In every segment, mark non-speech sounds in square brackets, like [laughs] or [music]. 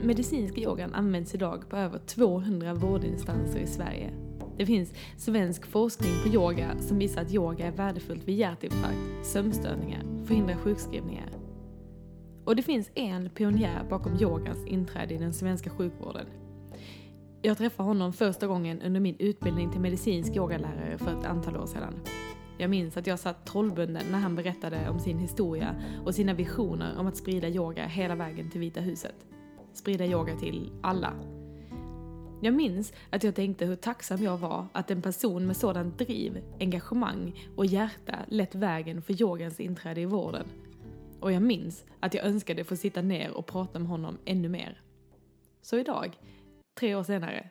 Den medicinska yogan används idag på över 200 vårdinstanser i Sverige. Det finns svensk forskning på yoga som visar att yoga är värdefullt vid hjärtinfarkt, sömnstörningar, förhindrar sjukskrivningar. Och det finns en pionjär bakom yogans inträde i den svenska sjukvården. Jag träffade honom första gången under min utbildning till medicinsk yogalärare för ett antal år sedan. Jag minns att jag satt trollbunden när han berättade om sin historia och sina visioner om att sprida yoga hela vägen till Vita huset. Sprida yoga till alla. Jag minns att jag tänkte hur tacksam jag var att en person med sådant driv, engagemang och hjärta lett vägen för yogans inträde i vården. Och jag minns att jag önskade få sitta ner och prata med honom ännu mer. Så idag, tre år senare,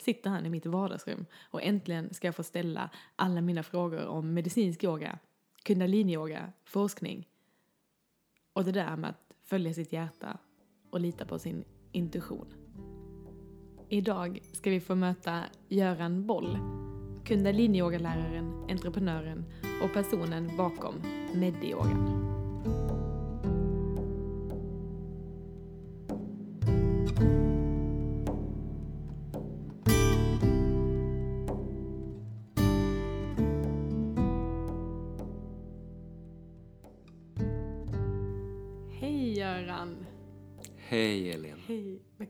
sitter han i mitt vardagsrum och äntligen ska jag få ställa alla mina frågor om medicinsk yoga, kundaliniyoga, forskning och det där med att följa sitt hjärta och lita på sin intuition. Idag ska vi få möta Göran Boll, kundaliniyogaläraren, entreprenören och personen bakom Mediyogan.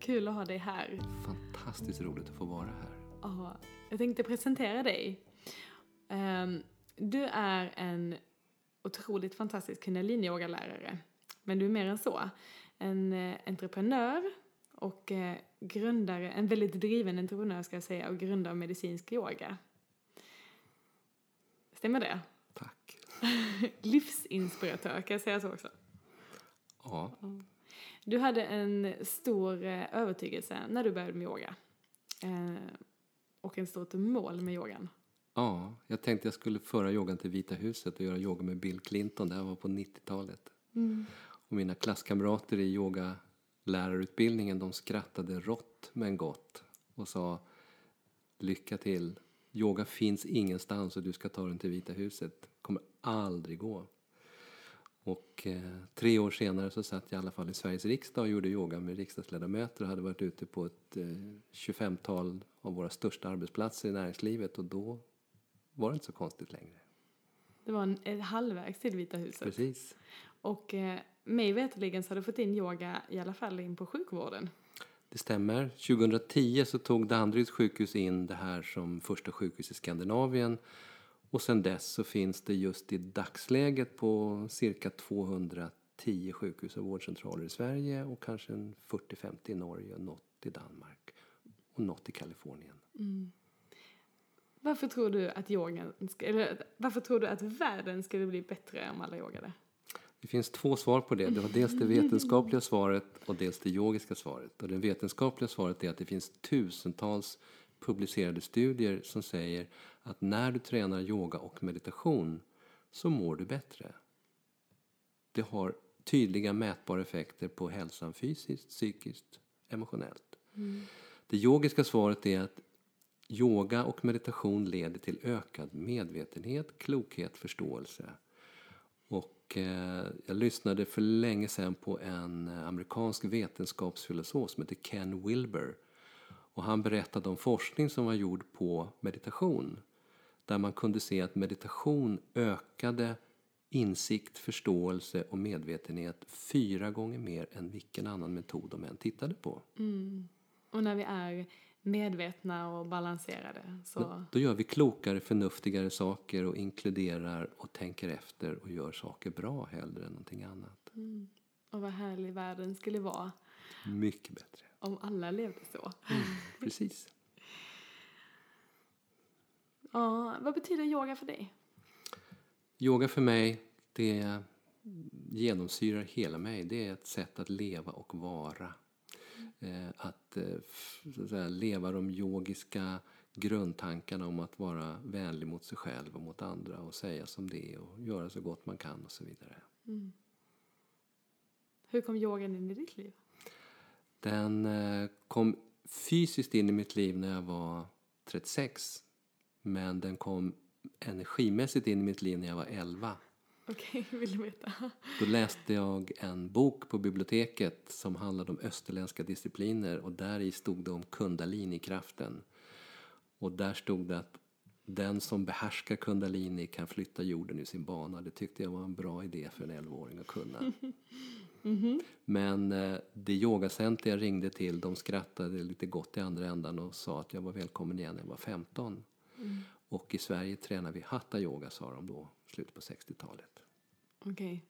Kul att ha dig här. Fantastiskt roligt att få vara här. Ja, jag tänkte presentera dig. Ehm, Du är en otroligt fantastisk kundaliniyogalärare. Men du är mer än så. En eh, entreprenör och eh, grundare, en väldigt driven entreprenör ska jag säga, och grundare av medicinsk yoga. Stämmer det? Tack. [laughs] Livsinspiratör, kan jag säga så också? Ja, Du hade en stor eh, övertygelse när du började med yoga. Eh, och en stort mål med yogan. ja, jag tänkte jag skulle föra yogan till Vita huset och göra yoga med Bill Clinton. Det här var på 90-talet. Och mina klasskamrater i yogalärarutbildningen de skrattade rått men gott och sa lycka till. Yoga finns ingenstans och du ska ta den till Vita huset. kommer aldrig gå. Och eh, tre år senare så satt jag i alla fall i Sveriges riksdag och gjorde yoga med riksdagsledamöter och hade varit ute på ett eh, 25-tal av våra största arbetsplatser i näringslivet och då var det inte så konstigt längre. Det var en, halvvägs till Vita huset. Precis. Och eh, mig veterligen så har du fått in yoga i alla fall in på sjukvården. Det stämmer. 2010 så tog Danderyds sjukhus in det här som första sjukhus i Skandinavien. Och sen dess så finns det just i dagsläget på cirka 210 sjukhus och vårdcentraler i Sverige och kanske en 40-50 i Norge och något i Danmark och något i Kalifornien. Varför tror du att yogan, ska, eller varför tror du att världen skulle bli bättre om alla yogade? Det finns två svar på det. Det var dels det [laughs] vetenskapliga svaret och dels det yogiska svaret. Och det vetenskapliga svaret är att det finns tusentals publicerade studier som säger att när du tränar yoga och meditation så mår du bättre. Det har tydliga mätbara effekter på hälsan fysiskt, psykiskt, emotionellt. Det yogiska svaret är att yoga och meditation leder till ökad medvetenhet, klokhet, förståelse. Och eh, jag lyssnade för länge sedan på en eh, amerikansk vetenskapsfilosof som heter Ken Wilber. Och han berättade om forskning som var gjord på meditation. Där man kunde se att meditation ökade insikt, förståelse och medvetenhet fyra gånger mer än vilken annan metod de än tittade på. Och när vi är medvetna och balanserade så... Då gör vi klokare, förnuftigare saker och inkluderar och tänker efter och gör saker bra hellre än någonting annat. Och vad härlig världen skulle vara Mycket bättre. om alla levde så. Precis. Ja, vad betyder yoga för dig? Yoga för mig, det genomsyrar hela mig. Det är ett sätt att leva och vara. Eh, Att, eh, att säga, leva de yogiska grundtankarna om att vara vänlig mot sig själv och mot andra och säga som det är och göra så gott man kan och så vidare. Hur kom yogan in i ditt liv? Den eh, kom fysiskt in i mitt liv när jag var 36. Men den kom energimässigt in i mitt liv när jag var 11. Okej, [laughs] vill du veta? Då läste jag en bok på biblioteket som handlade om österländska discipliner och där i stod det om kundalinikraften. Och där stod det att den som behärskar kundalini kan flytta jorden ur sin bana. Det tyckte jag var en bra idé för en 11-åring att kunna. [laughs] Men eh, det yogacenter jag ringde till de skrattade lite gott i andra ändan och sa att jag var välkommen igen när jag var 15. Och i Sverige tränar vi hatta yoga sa de då, slutet på 60-talet. Okej.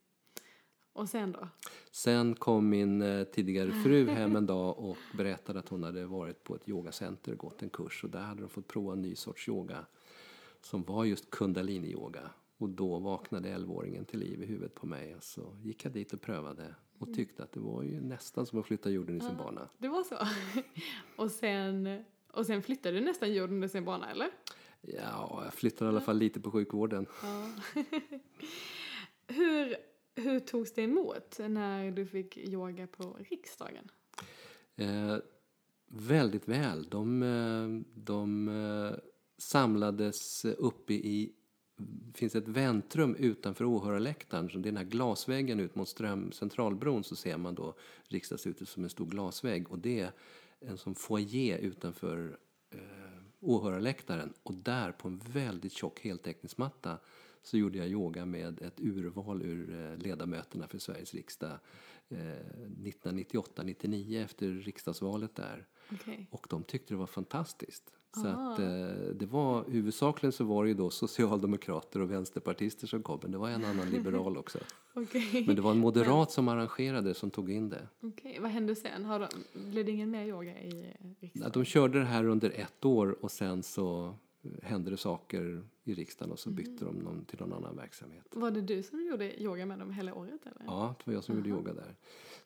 Och sen då? Sen kom min eh, tidigare fru hem en [laughs] dag och berättade att hon hade varit på ett yogacenter och gått en kurs och där hade de fått prova en ny sorts yoga som var just kundalini-yoga. Och då vaknade 11-åringen till liv i huvudet på mig och så gick jag dit och prövade och tyckte att det var ju nästan som att flytta jorden i sin bana. Det var så? [laughs] och, sen, och sen flyttade du nästan jorden under sin bana, eller? Ja, jag flyttade i alla fall lite på sjukvården. Ja. hur, hur togs det emot när du fick yoga på riksdagen? Eh, väldigt väl. De, eh, de eh, samlades uppe i det finns ett väntrum utanför åhörarläktaren. Så det är den här glasväggen ut mot ström, Centralbron så ser man då riksdagshuset som en stor glasvägg. Och det är en som foyer utanför eh, åhörarläktaren. Och där på en väldigt tjock heltäckningsmatta så gjorde jag yoga med ett urval ur eh, ledamöterna för Sveriges riksdag eh, 1998-99 efter riksdagsvalet där. Okej. Och de tyckte det var fantastiskt. Så Aha. att, eh, det var, huvudsakligen så var det ju då socialdemokrater och vänsterpartister som kom, men det var en annan liberal [laughs] också. Okej. Men det var en moderat som arrangerade som tog in det. Okej, vad hände sen? Har de, blev det ingen mer yoga i riksdagen? De körde det här under ett år och sen så hände det saker i riksdagen och så bytte de någon till någon annan verksamhet. Var det du som gjorde yoga med dem hela året eller? Ja, det var jag som gjorde yoga där.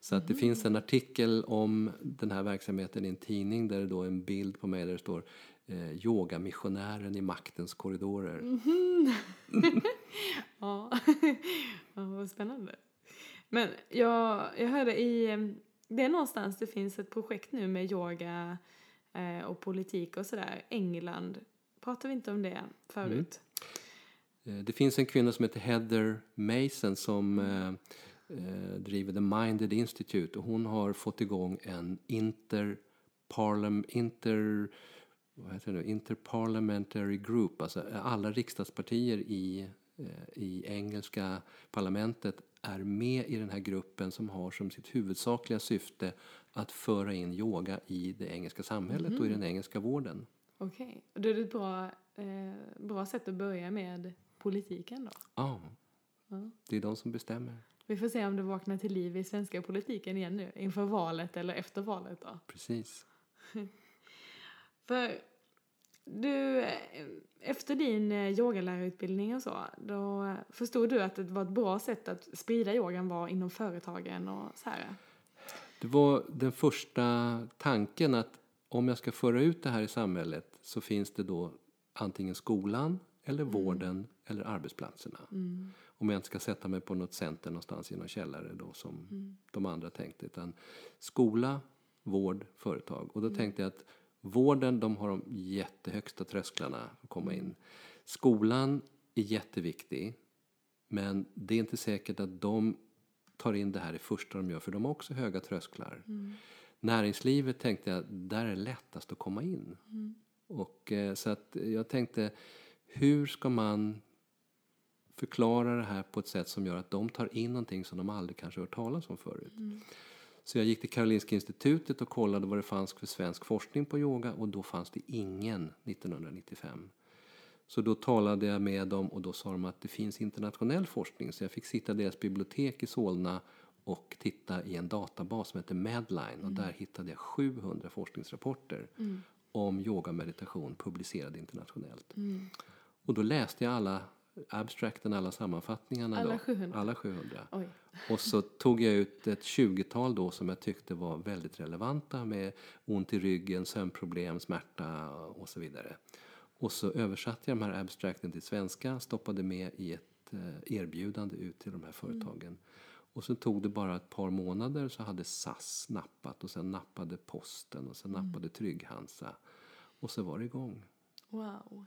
Så att det finns en artikel om den här verksamheten i en tidning där det då är en bild på mig där det står eh, Yogamissionären i maktens korridorer. [laughs] Ja, [laughs] ja vad spännande. Men jag, jag hörde i, det är någonstans det finns ett projekt nu med yoga eh, och politik och sådär. England, pratade vi inte om det förut? Eh, Det finns en kvinna som heter Heather Mason som eh, eh, driver The Minded Institute och hon har fått igång en interparlam, inter, vad heter det, nu? interparliamentary group, alltså alla riksdagspartier i, eh, i engelska parlamentet är med i den här gruppen som har som sitt huvudsakliga syfte att föra in yoga i det engelska samhället och i den engelska vården. Okej, och då är det ett bra, eh, bra sätt att börja med politiken då. Ja, Ja. det är de som bestämmer. Vi får se om det vaknar till liv i svenska politiken igen nu inför valet eller efter valet då. Precis. [laughs] För du, eh, efter din eh, yogalärarutbildning och så, då förstod du att det var ett bra sätt att sprida yogan var inom företagen och så här? Det var den första tanken att om jag ska föra ut det här i samhället så finns det då antingen skolan eller vården eller arbetsplatserna. Om jag inte ska sätta mig på något center någonstans i någon källare då som de andra tänkte. Utan skola, vård, företag. Och då tänkte jag att vården de har de jättehögsta trösklarna att komma in. Skolan är jätteviktig. Men det är inte säkert att de tar in det här det första de gör för de har också höga trösklar. Näringslivet tänkte jag, där är det lättast att komma in. Och, eh, så att jag tänkte, hur ska man förklara det här på ett sätt som gör att de tar in någonting som de aldrig kanske hört talas om förut. Så jag gick till Karolinska institutet och kollade vad det fanns för svensk forskning på yoga och då fanns det ingen 1995. Så då talade jag med dem och då sa de att det finns internationell forskning. Så jag fick sitta i deras bibliotek i Solna och titta i en databas som heter Medline. Och där hittade jag 700 forskningsrapporter om yoga och meditation publicerade internationellt. Och då läste jag alla abstracten, alla sammanfattningarna. Alla då. 700? Alla 700. Oj. Och så tog jag ut ett 20-tal då som jag tyckte var väldigt relevanta med ont i ryggen, sömnproblem, smärta och så vidare. Och så översatte jag de här abstracten till svenska, stoppade med i ett eh, erbjudande ut till de här företagen. Och så tog det bara ett par månader så hade SAS nappat och sen nappade Posten och sen nappade Trygg-Hansa. Och så var det igång. Wow.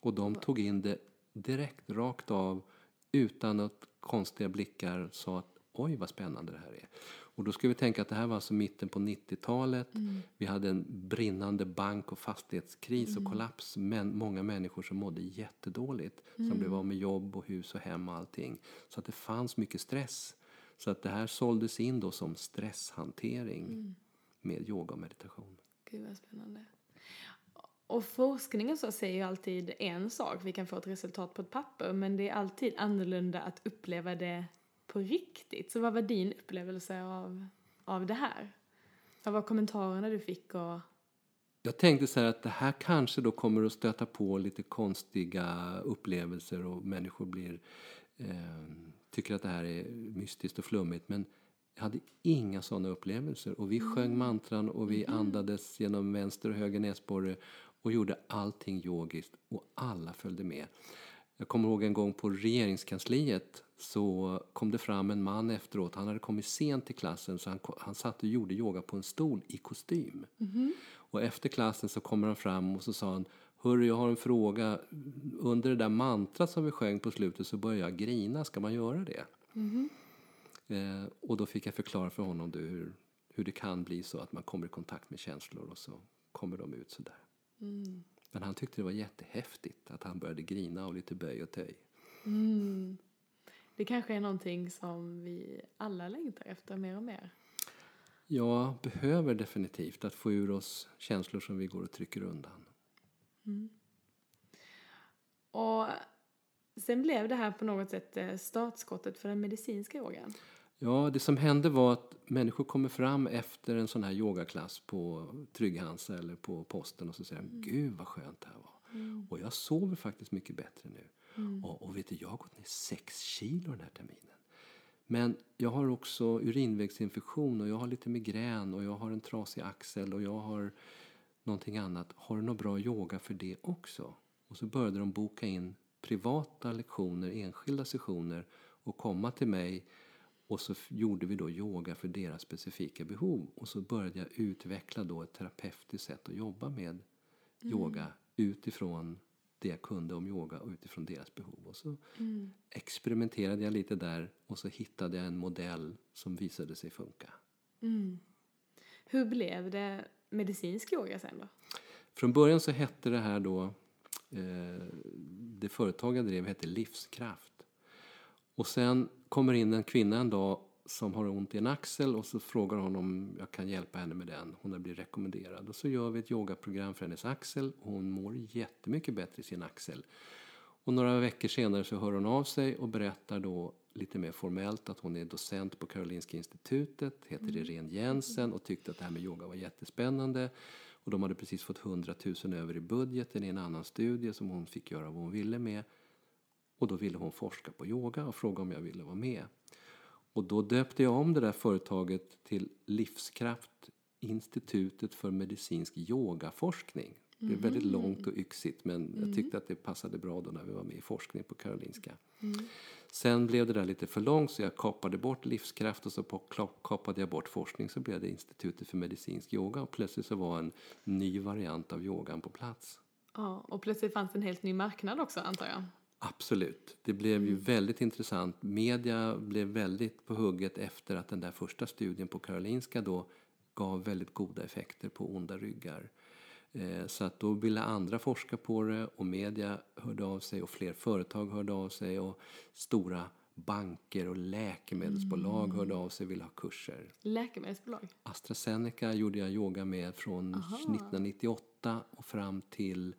Och de tog in det direkt, rakt av utan att konstiga blickar sa att oj vad spännande det här är. Och då ska vi tänka att det här var alltså mitten på 90-talet. Mm. Vi hade en brinnande bank och fastighetskris och kollaps. Men många människor som mådde jättedåligt. Som blev av med jobb och hus och hem och allting. Så att det fanns mycket stress. Så att det här såldes in då som stresshantering med yoga och meditation. Gud vad spännande. Och forskningen så säger ju alltid en sak, vi kan få ett resultat på ett papper, men det är alltid annorlunda att uppleva det på riktigt. Så vad var din upplevelse av, av det här? Vad var kommentarerna du fick och... Jag tänkte så här att det här kanske då kommer att stöta på lite konstiga upplevelser och människor blir, eh, tycker att det här är mystiskt och flummigt. Men jag hade inga sådana upplevelser. Och vi sjöng mantran och vi andades genom vänster och höger näsborre och gjorde allting yogiskt och alla följde med. Jag kommer ihåg en gång på regeringskansliet så kom det fram en man efteråt. Han hade kommit sent till klassen så han, han satt och gjorde yoga på en stol i kostym. Och efter klassen så kommer han fram och så sa han Hörru, jag har en fråga. Under det där mantrat som vi sjöng på slutet så började jag grina. Ska man göra det? Eh, och då fick jag förklara för honom hur, hur det kan bli så att man kommer i kontakt med känslor och så kommer de ut sådär. Men han tyckte det var jättehäftigt att han började grina av lite böj och töj. Mm. Det kanske är någonting som vi alla längtar efter mer och mer. Jag behöver definitivt att få ur oss känslor som vi går och trycker undan. Och sen blev det här på något sätt eh, startskottet för den medicinska yogan. Ja, det som hände var att människor kommer fram efter en sån här yogaklass på Trygg-Hansa eller på posten och så säger de Gud vad skönt det här var. Och jag sover faktiskt mycket bättre nu. Och, och vet du, jag har gått ner sex kilo den här terminen. Men jag har också urinvägsinfektion och jag har lite migrän och jag har en trasig axel och jag har någonting annat. Har du någon bra yoga för det också? Och så började de boka in privata lektioner, enskilda sessioner och komma till mig och så gjorde vi då yoga för deras specifika behov. Och så började jag utveckla då ett terapeutiskt sätt att jobba med yoga utifrån det jag kunde om yoga och utifrån deras behov. Och så experimenterade jag lite där och så hittade jag en modell som visade sig funka. Hur blev det medicinsk yoga sen då? Från början så hette det här då, eh, det företag jag drev hette Livskraft. Och sen kommer in en kvinna en dag som har ont i en axel och så frågar hon om jag kan hjälpa henne med den. Hon har blivit rekommenderad. Och så gör vi ett yogaprogram för hennes axel och hon mår jättemycket bättre i sin axel. Och några veckor senare så hör hon av sig och berättar då lite mer formellt att hon är docent på Karolinska institutet, heter Irene Jensen och tyckte att det här med yoga var jättespännande. Och de hade precis fått 100 000 över i budgeten i en annan studie som hon fick göra vad hon ville med. Och då ville hon forska på yoga och fråga om jag ville vara med. Och då döpte jag om det där företaget till Livskraft Institutet för medicinsk yogaforskning. Det är väldigt långt och yxigt men jag tyckte att det passade bra då när vi var med i forskning på Karolinska. Sen blev det där lite för långt så jag kapade bort livskraft och så kapade jag bort forskning så blev det Institutet för medicinsk yoga och plötsligt så var en ny variant av yogan på plats. Ja, och plötsligt fanns en helt ny marknad också antar jag. Absolut. Det blev ju väldigt intressant. Media blev väldigt på hugget efter att den där första studien på Karolinska då gav väldigt goda effekter på onda ryggar. Eh, Så att då ville andra forska på det och media hörde av sig och fler företag hörde av sig och stora banker och läkemedelsbolag hörde av sig och ville ha kurser. Läkemedelsbolag. AstraZeneca gjorde jag yoga med från 1998 och fram till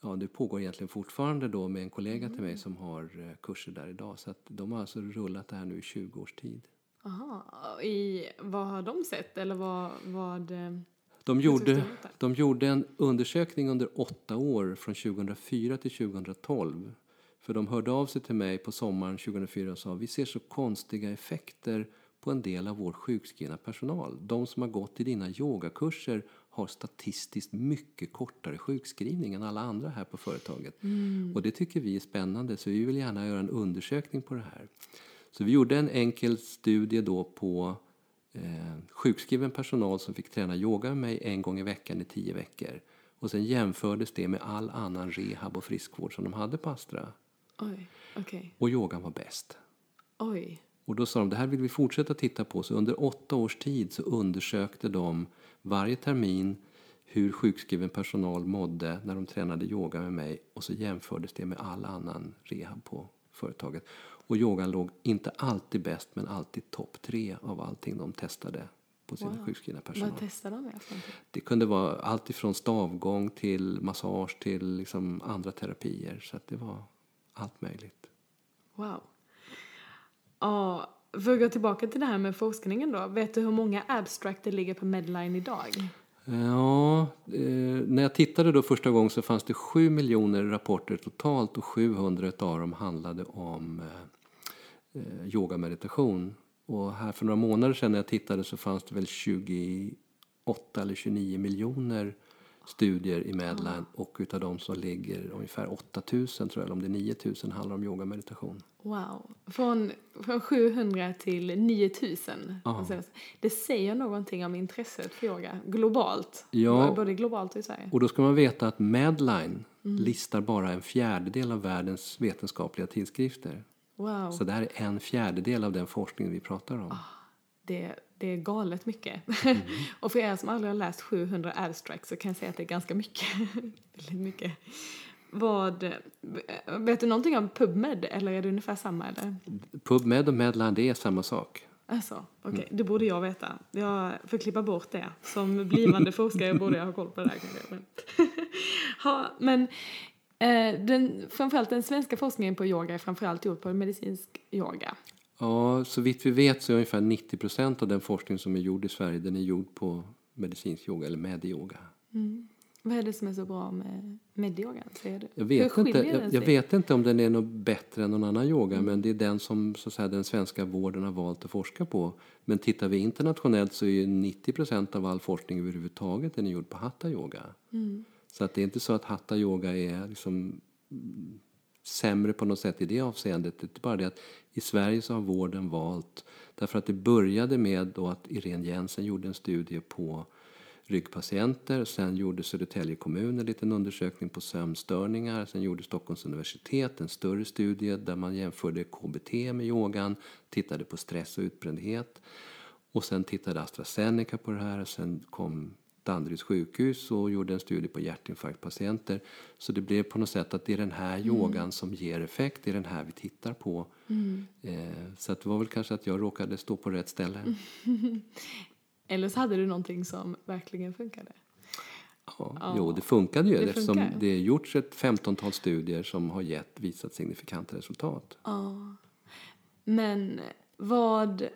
Ja, det pågår egentligen fortfarande då med en kollega till mig som har eh, kurser där idag. Så att de har alltså rullat det här nu i 20 års tid. Aha, i, vad har de sett eller vad, vad eh, De gjorde, de gjorde en undersökning under åtta år från 2004 till 2012. För de hörde av sig till mig på sommaren 2004 och sa vi ser så konstiga effekter på en del av vår sjukskrivna personal. De som har gått i dina yogakurser har statistiskt mycket kortare sjukskrivning än alla andra här på företaget. Och det tycker vi är spännande så vi vill gärna göra en undersökning på det här. Så vi gjorde en enkel studie då på eh, sjukskriven personal som fick träna yoga med mig en gång i veckan i tio veckor. Och sen jämfördes det med all annan rehab och friskvård som de hade på Astra. Oj. Okej. och yogan var bäst. Oj. Och då sa de det här vill vi fortsätta titta på. Så under åtta års tid så undersökte de varje termin hur sjukskriven personal mådde när de tränade yoga med mig och så jämfördes det med all annan rehab på företaget. Och yogan låg inte alltid bäst men alltid topp tre av allting de testade på sin Wow. sjukskrivna personal. Vad testade de med? Det kunde vara allt ifrån stavgång till massage till liksom andra terapier. Så att det var allt möjligt. Wow. Ja, för att gå tillbaka till det här med forskningen då. Vet du hur många abstract det ligger på Medline idag? Ja, eh, när jag tittade då första gången så fanns det 7 miljoner rapporter totalt och 700 av dem handlade om eh, eh yoga meditation. Och här för några månader sedan när jag tittade så fanns det väl 28 eller 29 miljoner studier i Medline och utav dem så ligger ungefär 8000 tror jag, eller om det är 9000 handlar om yoga meditation. Wow. Från, från 700 till 9000. Ja. Alltså, Det säger någonting om intresset för yoga globalt. Ja. Både globalt och i Sverige. Och då ska man veta att Medline listar bara en fjärdedel av världens vetenskapliga tidskrifter. Wow. Så det här är en fjärdedel av den forskning vi pratar om. Det, det är galet mycket. Mm. [laughs] och för er som aldrig har läst 700 abstracts så kan jag säga att det är ganska mycket. [laughs] Väldigt mycket. Vad, vet du någonting om PubMed eller är det ungefär samma eller? PubMed och Medline det är samma sak. Alltså, okej, Mm. det borde jag veta. Jag får klippa bort det. Som blivande forskare borde jag ha koll på det. Men, [laughs] ha, men eh, den, framförallt den svenska forskningen på yoga är framförallt gjord på medicinsk yoga. Ja, så vitt vi vet så är ungefär 90 procent av den forskning som är gjord i Sverige den är gjord på medicinsk yoga eller med-yoga. Vad är det som är så bra med medyogan? Jag vet, inte, jag, jag vet inte om den är något bättre än någon annan yoga men det är den som så att säga, den svenska vården har valt att forska på. Men tittar vi internationellt så är ju 90 procent av all forskning överhuvudtaget den är gjord på hatha yoga. Så att det är inte så att hatha yoga är liksom mm, sämre på något sätt i det avseendet. Det är bara det att i Sverige så har vården valt, därför att det började med då att Irene Jensen gjorde en studie på ryggpatienter. Sen gjorde Södertälje kommun en liten undersökning på sömnstörningar. Sen gjorde Stockholms universitet en större studie där man jämförde KBT med yogan, tittade på stress och utbrändhet. Och sen tittade AstraZeneca på det här. Sen kom Danderyds sjukhus och gjorde en studie på hjärtinfarktpatienter. Så det blev på något sätt att det är den här yogan som ger effekt, det är den här vi tittar på. Eh, så att det var väl kanske att jag råkade stå på rätt ställe. [laughs] Eller så hade du någonting som verkligen funkade. Ja, Jo, det funkade ju Det eftersom funkar. det är gjorts ett 15-tal studier som har gett, visat signifikanta resultat. Ja. Men vad...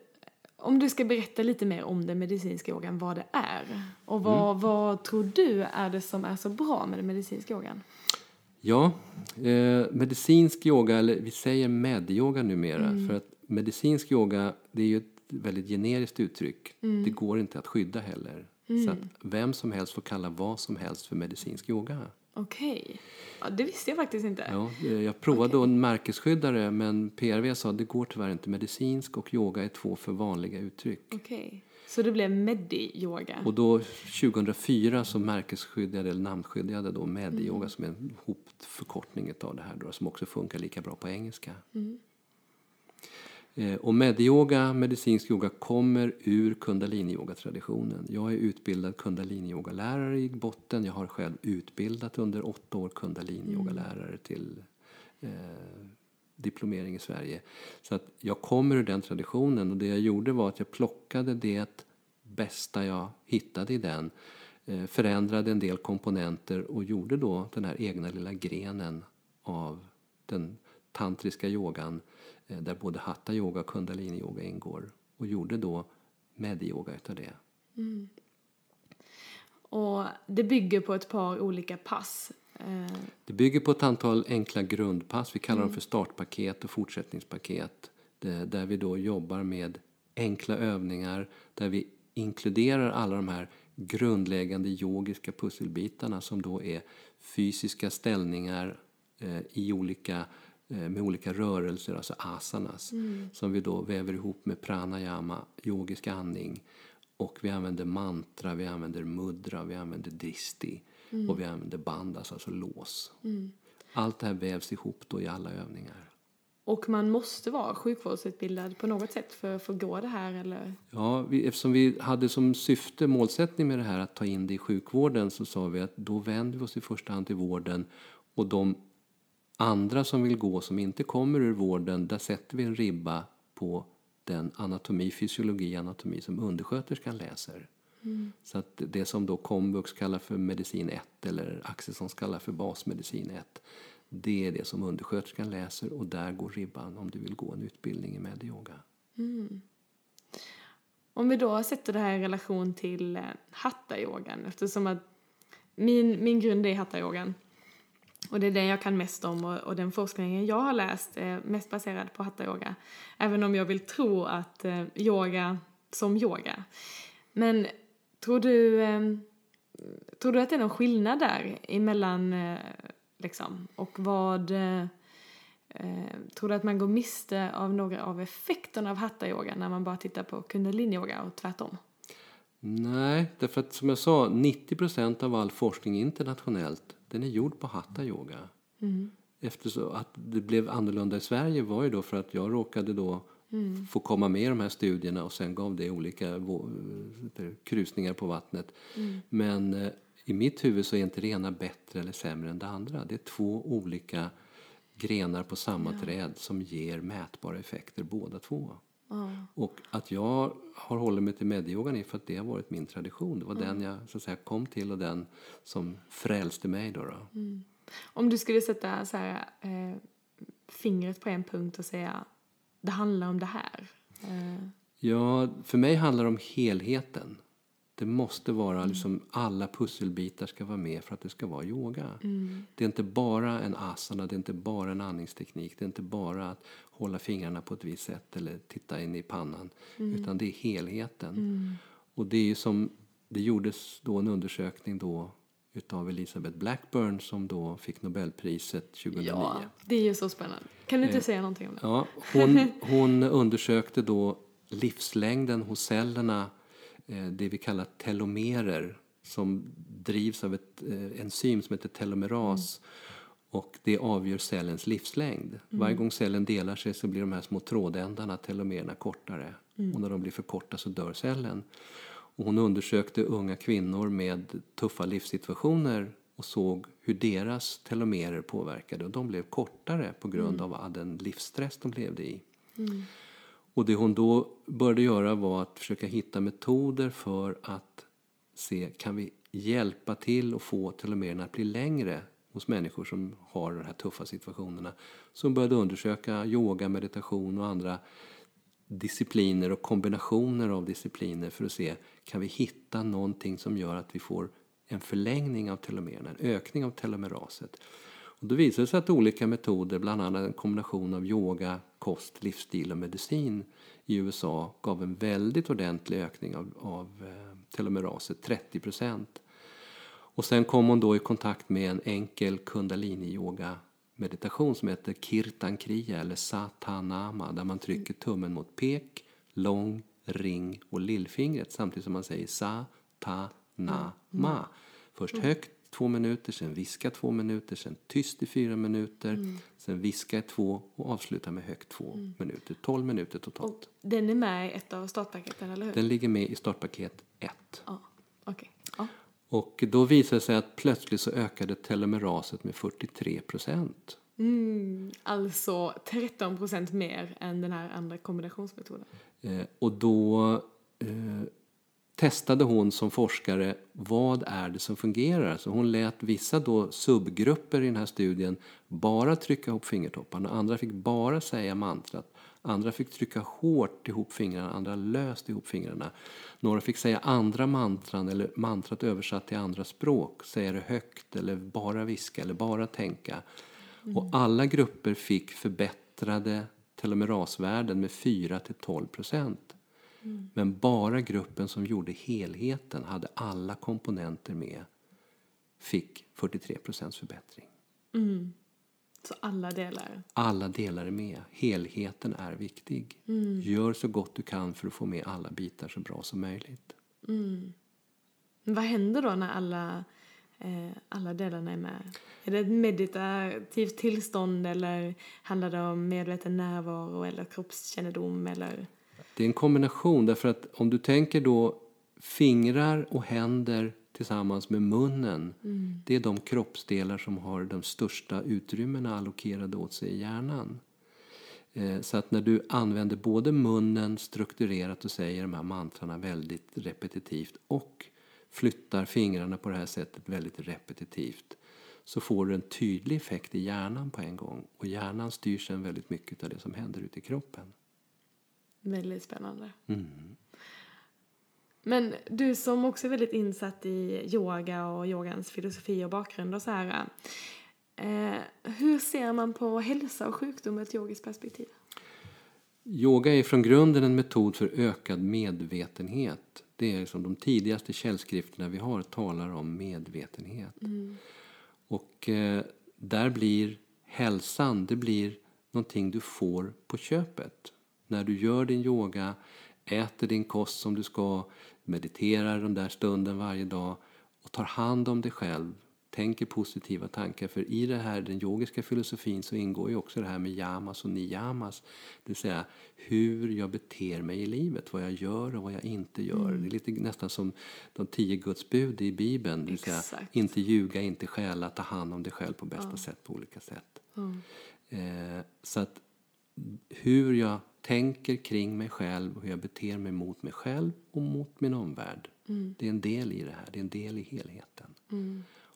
Om du ska berätta lite mer om den medicinska yogan, vad det är. Och vad, Mm. vad tror du är det som är så bra med den medicinska yogan? Ja, eh, medicinsk yoga, eller vi säger med-yoga numera, Mm. för att medicinsk yoga det är ju ett väldigt generiskt uttryck. Mm. Det går inte att skydda heller. Så att vem som helst får kalla vad som helst för medicinsk yoga. Okej. Ja, det visste jag faktiskt inte. Ja, eh, jag provade då en märkesskyddare men PRV sa att det går tyvärr inte. Medicinsk och yoga är två för vanliga uttryck. Okej. Så det blev medi-yoga? Och då 2004 så märkesskyddade eller namnskyddade då Medyoga som är en hopförkortning av det här då, som också funkar lika bra på engelska. Eh, Och Medyoga, medicinsk yoga, kommer ur kundalini-yoga-traditionen. Jag är utbildad kundalini-yogalärare i botten. Jag har själv utbildat under åtta år kundalini-yogalärare till eh, diplomering i Sverige. Så att jag kommer ur den traditionen och det jag gjorde var att jag plockade det bästa jag hittade i den, eh, förändrade en del komponenter och gjorde då den här egna lilla grenen av den tantriska yogan eh, där både hatha yoga och kundalini yoga ingår och gjorde då med-yoga utav det. Och det bygger på ett par olika pass. Eh, Det bygger på ett antal enkla grundpass. Vi kallar dem för startpaket och fortsättningspaket. Där vi då jobbar med enkla övningar där vi inkluderar alla de här grundläggande yogiska pusselbitarna som då är fysiska ställningar eh, i olika, eh, med olika rörelser, alltså asanas, som vi då väver ihop med pranayama, yogisk andning. Och vi använder mantra, vi använder mudra, vi använder dristi och vi använder bandas, alltså lås. Allt det här vävs ihop då i alla övningar. och man måste vara sjukvårdsutbildad på något sätt för att få gå det här eller? Ja, vi, eftersom vi hade som syfte, målsättning med det här att ta in det i sjukvården så sa vi att då vänder vi oss i första hand till vården och de andra som vill gå som inte kommer ur vården, där sätter vi en ribba på den anatomi, fysiologi, anatomi som undersköterskan läser. Mm. Så att det som då komvux kallar för medicin 1 eller Axelssons kallar för basmedicin 1 det är det som undersköterskan läser och där går ribban om du vill gå en utbildning i medyoga. Mm. Om vi då sätter det här i relation till eh, hattayogan eftersom att min, min grund är hattayogan och det är det jag kan mest om och, och den forskningen jag har läst är mest baserad på hattayoga. Även om jag vill tro att eh, yoga som yoga. Men tror du, eh, tror du att det är någon skillnad där emellan eh, liksom? Och vad eh, eh tror du att man går miste av några av effekterna av hatta-yoga när man bara tittar på kundalini-yoga och tvärtom? Nej, därför att som jag sa, 90% av all forskning internationellt den är gjord på hatta-yoga. Mm. Eftersom att det blev annorlunda i Sverige var ju då för att jag råkade då mm. få komma med i de här studierna och sen gav det olika krusningar på vattnet. Mm. Men eh, i mitt huvud så är inte det ena bättre eller sämre än det andra. Det är två olika grenar på samma ja. träd som ger mätbara effekter båda två. Och att jag har hållit mig till medyogan är för att det har varit min tradition. Det var ja. den jag så att säga, kom till och den som frälste mig. Då, då. Mm. Om du skulle sätta så här, eh, fingret på en punkt och säga det handlar om det här. Eh. Ja, för mig handlar det om helheten. Det måste vara liksom, alla pusselbitar ska vara med för att det ska vara yoga. Mm. Det är inte bara en asana, det är inte bara en andningsteknik, det är inte bara att hålla fingrarna på ett visst sätt eller titta in i pannan. Mm. Utan det är helheten. Mm. Och det är som, det gjordes då en undersökning då utav Elisabeth Blackburn som då fick Nobelpriset 2009. Ja, det är ju så spännande. Kan du inte eh, säga någonting om det? Ja, hon, hon undersökte då livslängden hos cellerna det vi kallar telomerer som drivs av ett eh, enzym som heter telomeras. Mm. Och det avgör cellens livslängd. Mm. Varje gång cellen delar sig så blir de här små trådändarna, telomererna, kortare. Mm. Och när de blir för korta så dör cellen. Och hon undersökte unga kvinnor med tuffa livssituationer och såg hur deras telomerer påverkade. Och de blev kortare på grund mm. av den livsstress de levde i. Mm. Och det hon då började göra var att försöka hitta metoder för att se, kan vi hjälpa till och få telomererna att bli längre hos människor som har de här tuffa situationerna. Så hon började undersöka yoga, meditation och andra discipliner och kombinationer av discipliner för att se, kan vi hitta någonting som gör att vi får en förlängning av telomererna, en ökning av telomeraset. Och då visade det sig att olika metoder, bland annat en kombination av yoga, kost, livsstil och medicin i USA gav en väldigt ordentlig ökning av, av eh, telomeraset, 30 procent. Och sen kom hon då i kontakt med en enkel kundalini-yoga meditation som heter Kirtan Kriya eller Satanama där man trycker tummen mot pek, lång, ring och lillfingret samtidigt som man säger sa, ta, na, ma. Först högt två minuter, sen viska två minuter, sen tyst i fyra minuter, mm. sen viska i två och avsluta med högt två mm. minuter. Tolv minuter totalt. Och den är med i ett av startpaketen, eller hur? Den ligger med i startpaket ett. Ja, okay. ja. Och då visade det sig att plötsligt så ökade telomeraset med 43 procent. Mm, alltså 13 procent mer än den här andra kombinationsmetoden. Eh, och då eh, testade hon som forskare vad är det som fungerar. Så hon lät vissa då subgrupper i den här studien bara trycka ihop fingertopparna. Andra fick bara säga mantrat. Andra fick trycka hårt ihop fingrarna, andra löst ihop fingrarna. Några fick säga andra mantran eller mantrat översatt till andra språk. Säga det högt eller bara viska eller bara tänka. Mm. Och alla grupper fick förbättrade telomerasvärden med 4 till 12 procent. Mm. Men bara gruppen som gjorde helheten, hade alla komponenter med, fick 43 procents förbättring. Mm. Så alla delar? Alla delar är med. Helheten är viktig. Mm. Gör så gott du kan för att få med alla bitar så bra som möjligt. Mm. Vad händer då när alla eh, alla delarna är med? Är det ett meditativt tillstånd eller handlar det om medveten närvaro eller kroppskännedom eller? Det är en kombination därför att om du tänker då fingrar och händer tillsammans med munnen. Mm. Det är de kroppsdelar som har de största utrymmena allokerade åt sig i hjärnan. Eh, Så att när du använder både munnen strukturerat och säger de här mantrarna väldigt repetitivt och flyttar fingrarna på det här sättet väldigt repetitivt så får du en tydlig effekt i hjärnan på en gång. Och hjärnan styr sen väldigt mycket av det som händer ute i kroppen. Väldigt spännande. Mm. Men du som också är väldigt insatt i yoga och yogans filosofi och bakgrund och så här. Eh, hur ser man på hälsa och sjukdom ur ett yogiskt perspektiv? Yoga är från grunden en metod för ökad medvetenhet. Det är liksom de tidigaste källskrifterna vi har talar om medvetenhet. Och eh, där blir hälsan, det blir någonting du får på köpet. När du gör din yoga, äter din kost som du ska, mediterar den där stunden varje dag och tar hand om dig själv, tänker positiva tankar. För i det här, den yogiska filosofin så ingår ju också det här med yamas och niyamas. Det vill säga hur jag beter mig i livet, vad jag gör och vad jag inte gör. Det är lite nästan som de tio Guds bud i Bibeln. Det vill säga Exakt. inte ljuga, inte stjäla, ta hand om dig själv på bästa sätt på olika sätt. Eh, så att hur jag tänker kring mig själv och hur jag beter mig mot mig själv och mot min omvärld. Det är en del i det här, det är en del i helheten.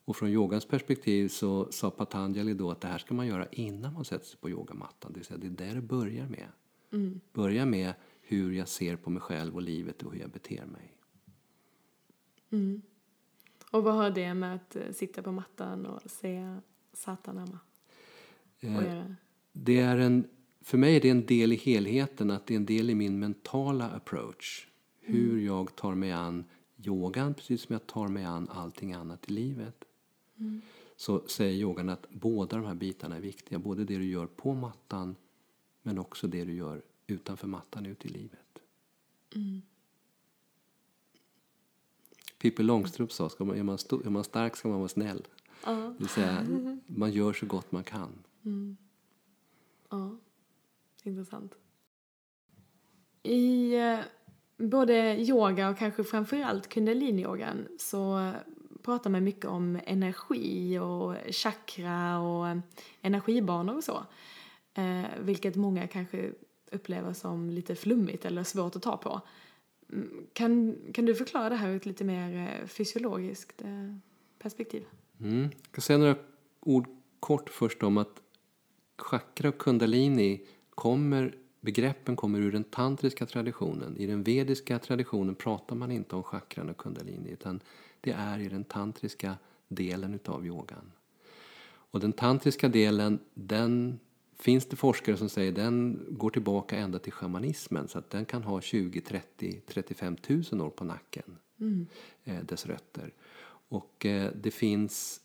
Och från yogans perspektiv så sa Patanjali då att det här ska man göra innan man sätter sig på yogamattan. Det vill säga det är där det börjar med. Börja med hur jag ser på mig själv och livet och hur jag beter mig. Och vad har det med att eh, sitta på mattan och se satanama? Göra? Det är en, för mig är det en del i helheten, att det är en del i min mentala approach. Hur jag tar mig an yogan, precis som jag tar mig an allting annat i livet. Så säger yogan att båda de här bitarna är viktiga. Både det du gör på mattan, men också det du gör utanför mattan ute i livet. Pippi Långstrump sa, ska man, är, man är man stark ska man vara snäll. Ja. Det vill säga, [laughs] man gör så gott man kan. Ja, intressant. I eh, både yoga och kanske framförallt kundaliniyogan så pratar man mycket om energi och chakra och energibanor och så. Eh, vilket många kanske upplever som lite flummigt eller svårt att ta på. Mm, kan, kan du förklara det här ur ett lite mer eh, fysiologiskt perspektiv? Mm. Jag ska säga några ord kort först om att chakra och kundalini kommer, begreppen kommer ur den tantriska traditionen. I den vediska traditionen pratar man inte om chakran och kundalini utan det är i den tantriska delen utav yogan. Och den tantriska delen, den finns det forskare som säger den går tillbaka ända till shamanismen så att den kan ha 20, 30, 35 tusen år på nacken. Eh, dess rötter. Och eh, det finns,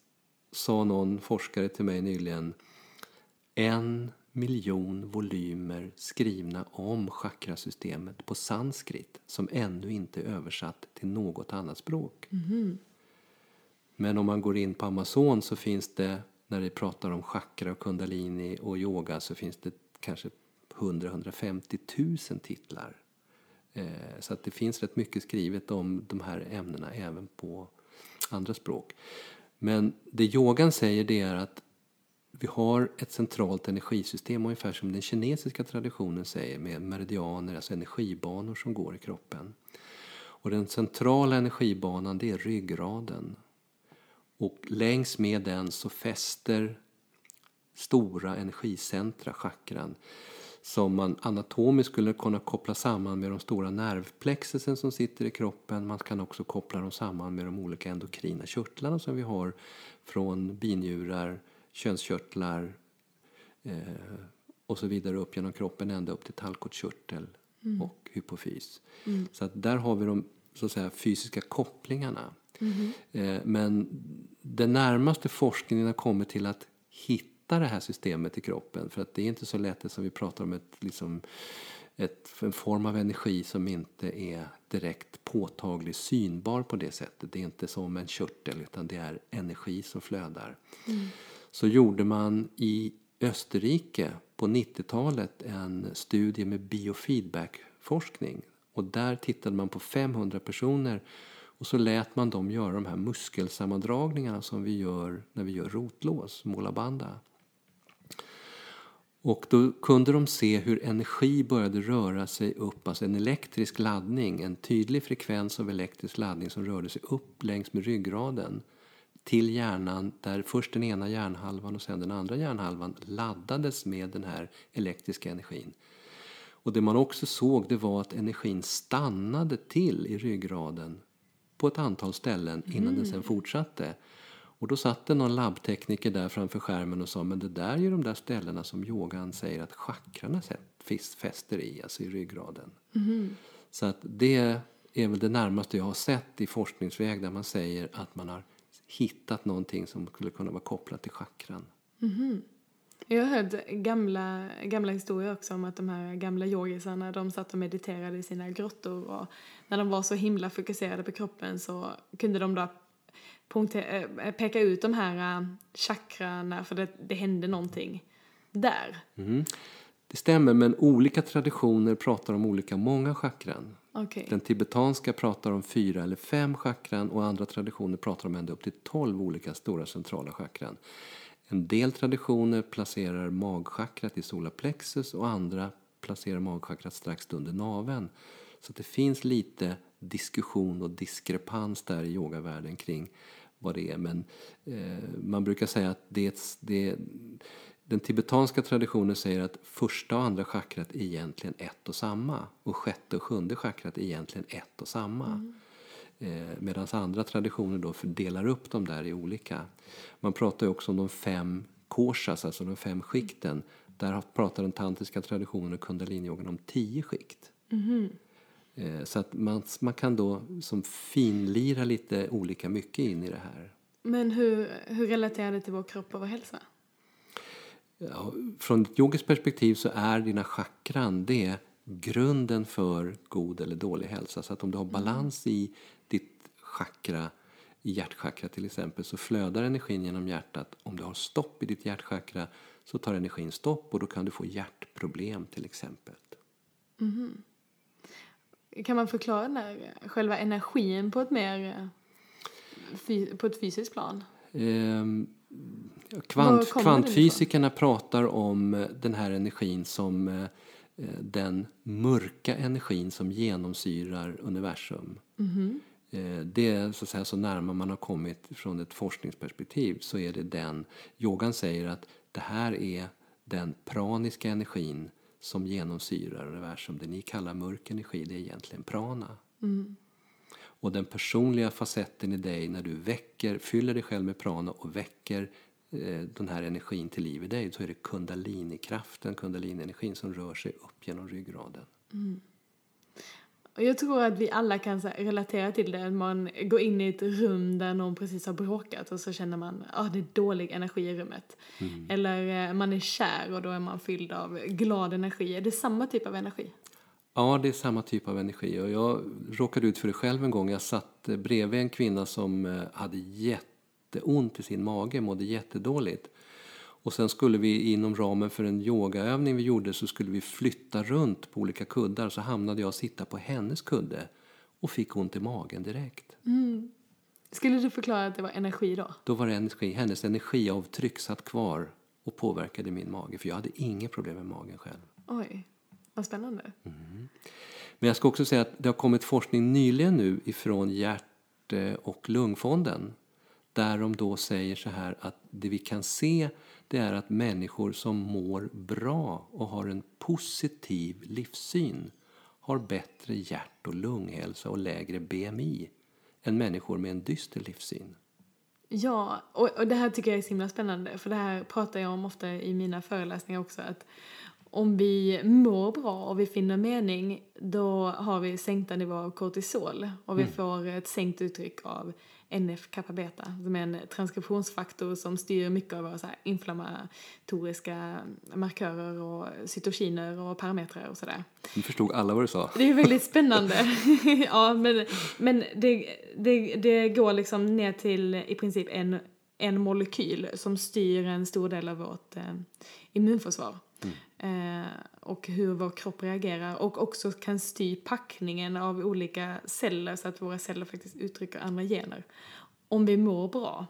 sa någon forskare till mig nyligen, en miljon volymer skrivna om chakrasystemet på sanskrit som ännu inte är översatt till något annat språk. Men om man går in på Amazon så finns det, när det pratar om chakra och kundalini och yoga så finns det kanske 100-150 000 titlar. Eh, så att det finns rätt mycket skrivet om de här ämnena även på andra språk. Men det yogan säger det är att vi har ett centralt energisystem ungefär som den kinesiska traditionen säger med meridianer, alltså energibanor som går i kroppen. Och den centrala energibanan det är ryggraden. Och längs med den så fäster stora energicentra, chakran, som man anatomiskt skulle kunna koppla samman med de stora nervplexusen som sitter i kroppen. Man kan också koppla dem samman med de olika endokrina körtlarna som vi har från binjurar, könskörtlar eh, och så vidare upp genom kroppen ända upp till tallkottkörtel och hypofys. Så att där har vi de så att säga, fysiska kopplingarna. Eh, men den närmaste forskningen har kommit till att hitta det här systemet i kroppen. För att det är inte så lätt som vi pratar om ett liksom, ett, en form av energi som inte är direkt påtaglig, synbar på det sättet. Det är inte som en körtel utan det är energi som flödar. Mm. Så gjorde man i Österrike på 90-talet en studie med biofeedbackforskning. Och där tittade man på 500 personer och så lät man dem göra de här muskelsammandragningarna som vi gör när vi gör rotlås, målabanda. Och då kunde de se hur energi började röra sig upp, alltså en elektrisk laddning, en tydlig frekvens av elektrisk laddning som rörde sig upp längs med ryggraden till hjärnan där först den ena hjärnhalvan och sen den andra hjärnhalvan laddades med den här elektriska energin. Och det man också såg det var att energin stannade till i ryggraden på ett antal ställen innan mm. den sen fortsatte. Och då satt det någon labbtekniker där framför skärmen och sa men det där är ju de där ställena som yogan säger att chakrarna fäster i, alltså i ryggraden. Mm. Så att det är väl det närmaste jag har sett i forskningsväg där man säger att man har hittat någonting som skulle kunna vara kopplat till chakran. Mm. Jag har hört gamla, gamla historier också om att de här gamla yogisarna de satt och mediterade i sina grottor och när de var så himla fokuserade på kroppen så kunde de då Eh, peka ut de här uh, chakrarna för det, det hände någonting där. Mm. Det stämmer, men olika traditioner pratar om olika många chakran. Okay. Den tibetanska pratar om fyra eller fem chakran och andra traditioner pratar om ända upp till tolv olika stora centrala chakran. En del traditioner placerar magchakrat i solarplexus och andra placerar magchakrat strax under naveln. Så det finns lite diskussion och diskrepans där i yogavärlden kring vad det är. Men eh, man brukar säga att det, det, den tibetanska traditionen säger att första och andra chakrat är egentligen ett och samma. Och sjätte och sjunde chakrat är egentligen ett och samma. Mm. Eh, Medan andra traditioner då delar upp dem där i olika. Man pratar också om de fem koshas, alltså de fem skikten. Där pratar den tantriska traditionen och kundaliniyogan om tio skikt. Mm. Eh, så att man, man kan då som finlira lite olika mycket in i det här. Men hur, hur relaterar det till vår kropp och vår hälsa? Från ett yogiskt perspektiv så är dina chakran det grunden för god eller dålig hälsa. Så att om du har mm. balans i ditt chakra, i hjärtchakra till exempel, så flödar energin genom hjärtat. Om du har stopp i ditt hjärtchakra så tar energin stopp och då kan du få hjärtproblem till exempel. Mm. Kan man förklara den där själva energin på ett mer på ett fysiskt plan? Eh, kvant, kvantfysikerna pratar om den här energin som eh, den mörka energin som genomsyrar universum. Mm. Det är så, att säga, så närma man har kommit från ett forskningsperspektiv så är det den. Yogan säger att det här är den praniska energin som genomsyrar universum. Det ni kallar mörk energi, det är egentligen prana. Mm. Och den personliga facetten i dig när du väcker, fyller dig själv med prana och väcker eh, den här energin till liv i dig, så är det kundalinikraften, kundalini-energin som rör sig upp genom ryggraden. Mm. Och jag tror att vi alla kan relatera till det. Man går in i ett rum där någon precis har bråkat och så känner man att ah, det är dålig energi i rummet. Mm. Eller eh, man är kär och då är man fylld av glad energi. Är det samma typ av energi? Ja, det är samma typ av energi. Och jag råkade ut för det själv en gång. Jag satt eh, bredvid en kvinna som eh, hade jätteont i sin mage, mådde jättedåligt. Och sen skulle vi inom ramen för en yogaövning vi gjorde så skulle vi flytta runt på olika kuddar. Så hamnade jag sitta på hennes kudde och fick ont i magen direkt. Mm. Skulle du förklara att det var energi då? Då var det energi. Hennes energiavtryck satt kvar och påverkade min mage. För jag hade inga problem med magen själv. Oj, vad spännande. Mm. Men jag ska också säga att det har kommit forskning nyligen nu ifrån hjärt och lungfonden. Där de då säger så här att det vi kan se det är att människor som mår bra och har en positiv livssyn har bättre hjärt och lunghälsa och lägre BMI än människor med en dyster livssyn. Ja, och, och det här tycker jag är så himla spännande för det här pratar jag om ofta i mina föreläsningar också att om vi mår bra och vi finner mening, då har vi sänkta nivåer av kortisol och vi får ett sänkt uttryck av NF-kappa-beta, som är en transkriptionsfaktor som styr mycket av våra så inflammatoriska markörer och cytokiner och parametrar och sådär. Nu förstod alla vad du sa. Det är väldigt spännande. [laughs] [laughs] ja, men, men det, det, det går liksom ner till i princip en, en molekyl som styr en stor del av vårt eh, immunförsvar. Eh, och hur vår kropp reagerar och också kan styra packningen av olika celler så att våra celler faktiskt uttrycker andra gener. Om vi mår bra.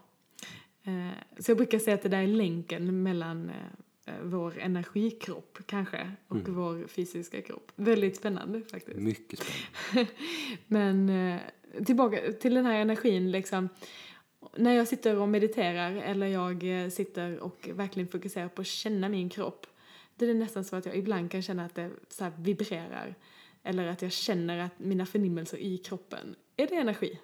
Eh, så jag brukar säga att det där är länken mellan eh, vår energikropp kanske och vår fysiska kropp. Väldigt spännande faktiskt. Mycket spännande. [laughs] Men eh, tillbaka till den här energin liksom. När jag sitter och mediterar eller jag eh, sitter och verkligen fokuserar på att känna min kropp. Det är nästan så att jag ibland kan känna att det så vibrerar. Eller att jag känner att mina förnimmelser i kroppen. Är det energi?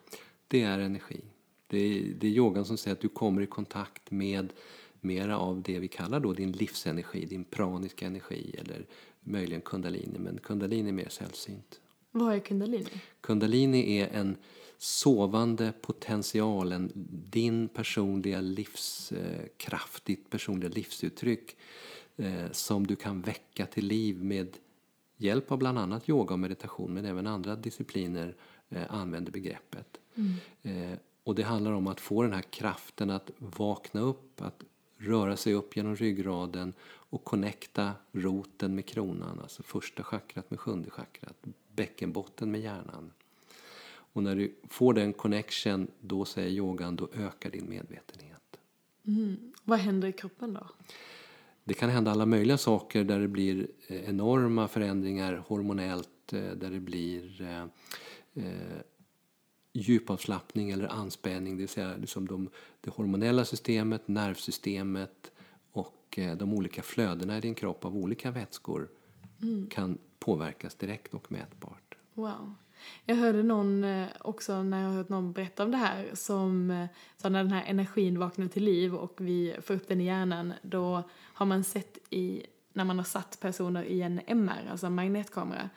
Det är energi. Det är, det är yogan som säger att du kommer i kontakt med mera av det vi kallar då din livsenergi, din praniska energi eller möjligen kundalini, men kundalini är mer sällsynt. Vad är kundalini? Kundalini är en sovande potential, en, din personliga livskraft, ditt personliga livsuttryck eh, som du kan väcka till liv med hjälp av bland annat yoga och meditation men även andra discipliner eh, använder begreppet. Eh, och det handlar om att få den här kraften att vakna upp, att röra sig upp genom ryggraden och connecta roten med kronan, alltså första chakrat med sjunde chakrat, bäckenbotten med hjärnan. Och när du får den connection, då säger yogan, då ökar din medvetenhet. Vad händer i kroppen då? Det kan hända alla möjliga saker där det blir eh, enorma förändringar hormonellt, eh, där det blir eh, djupavslappning eller anspänning, det vill säga liksom de, det hormonella systemet, nervsystemet och de olika flödena i din kropp av olika vätskor kan påverkas direkt och mätbart. Wow. Jag hörde någon eh, också när jag har hört någon berätta om det här som eh, sa när den här energin vaknar till liv och vi får upp den i hjärnan då har man sett i när man har satt personer i en MR, alltså en magnetkamera,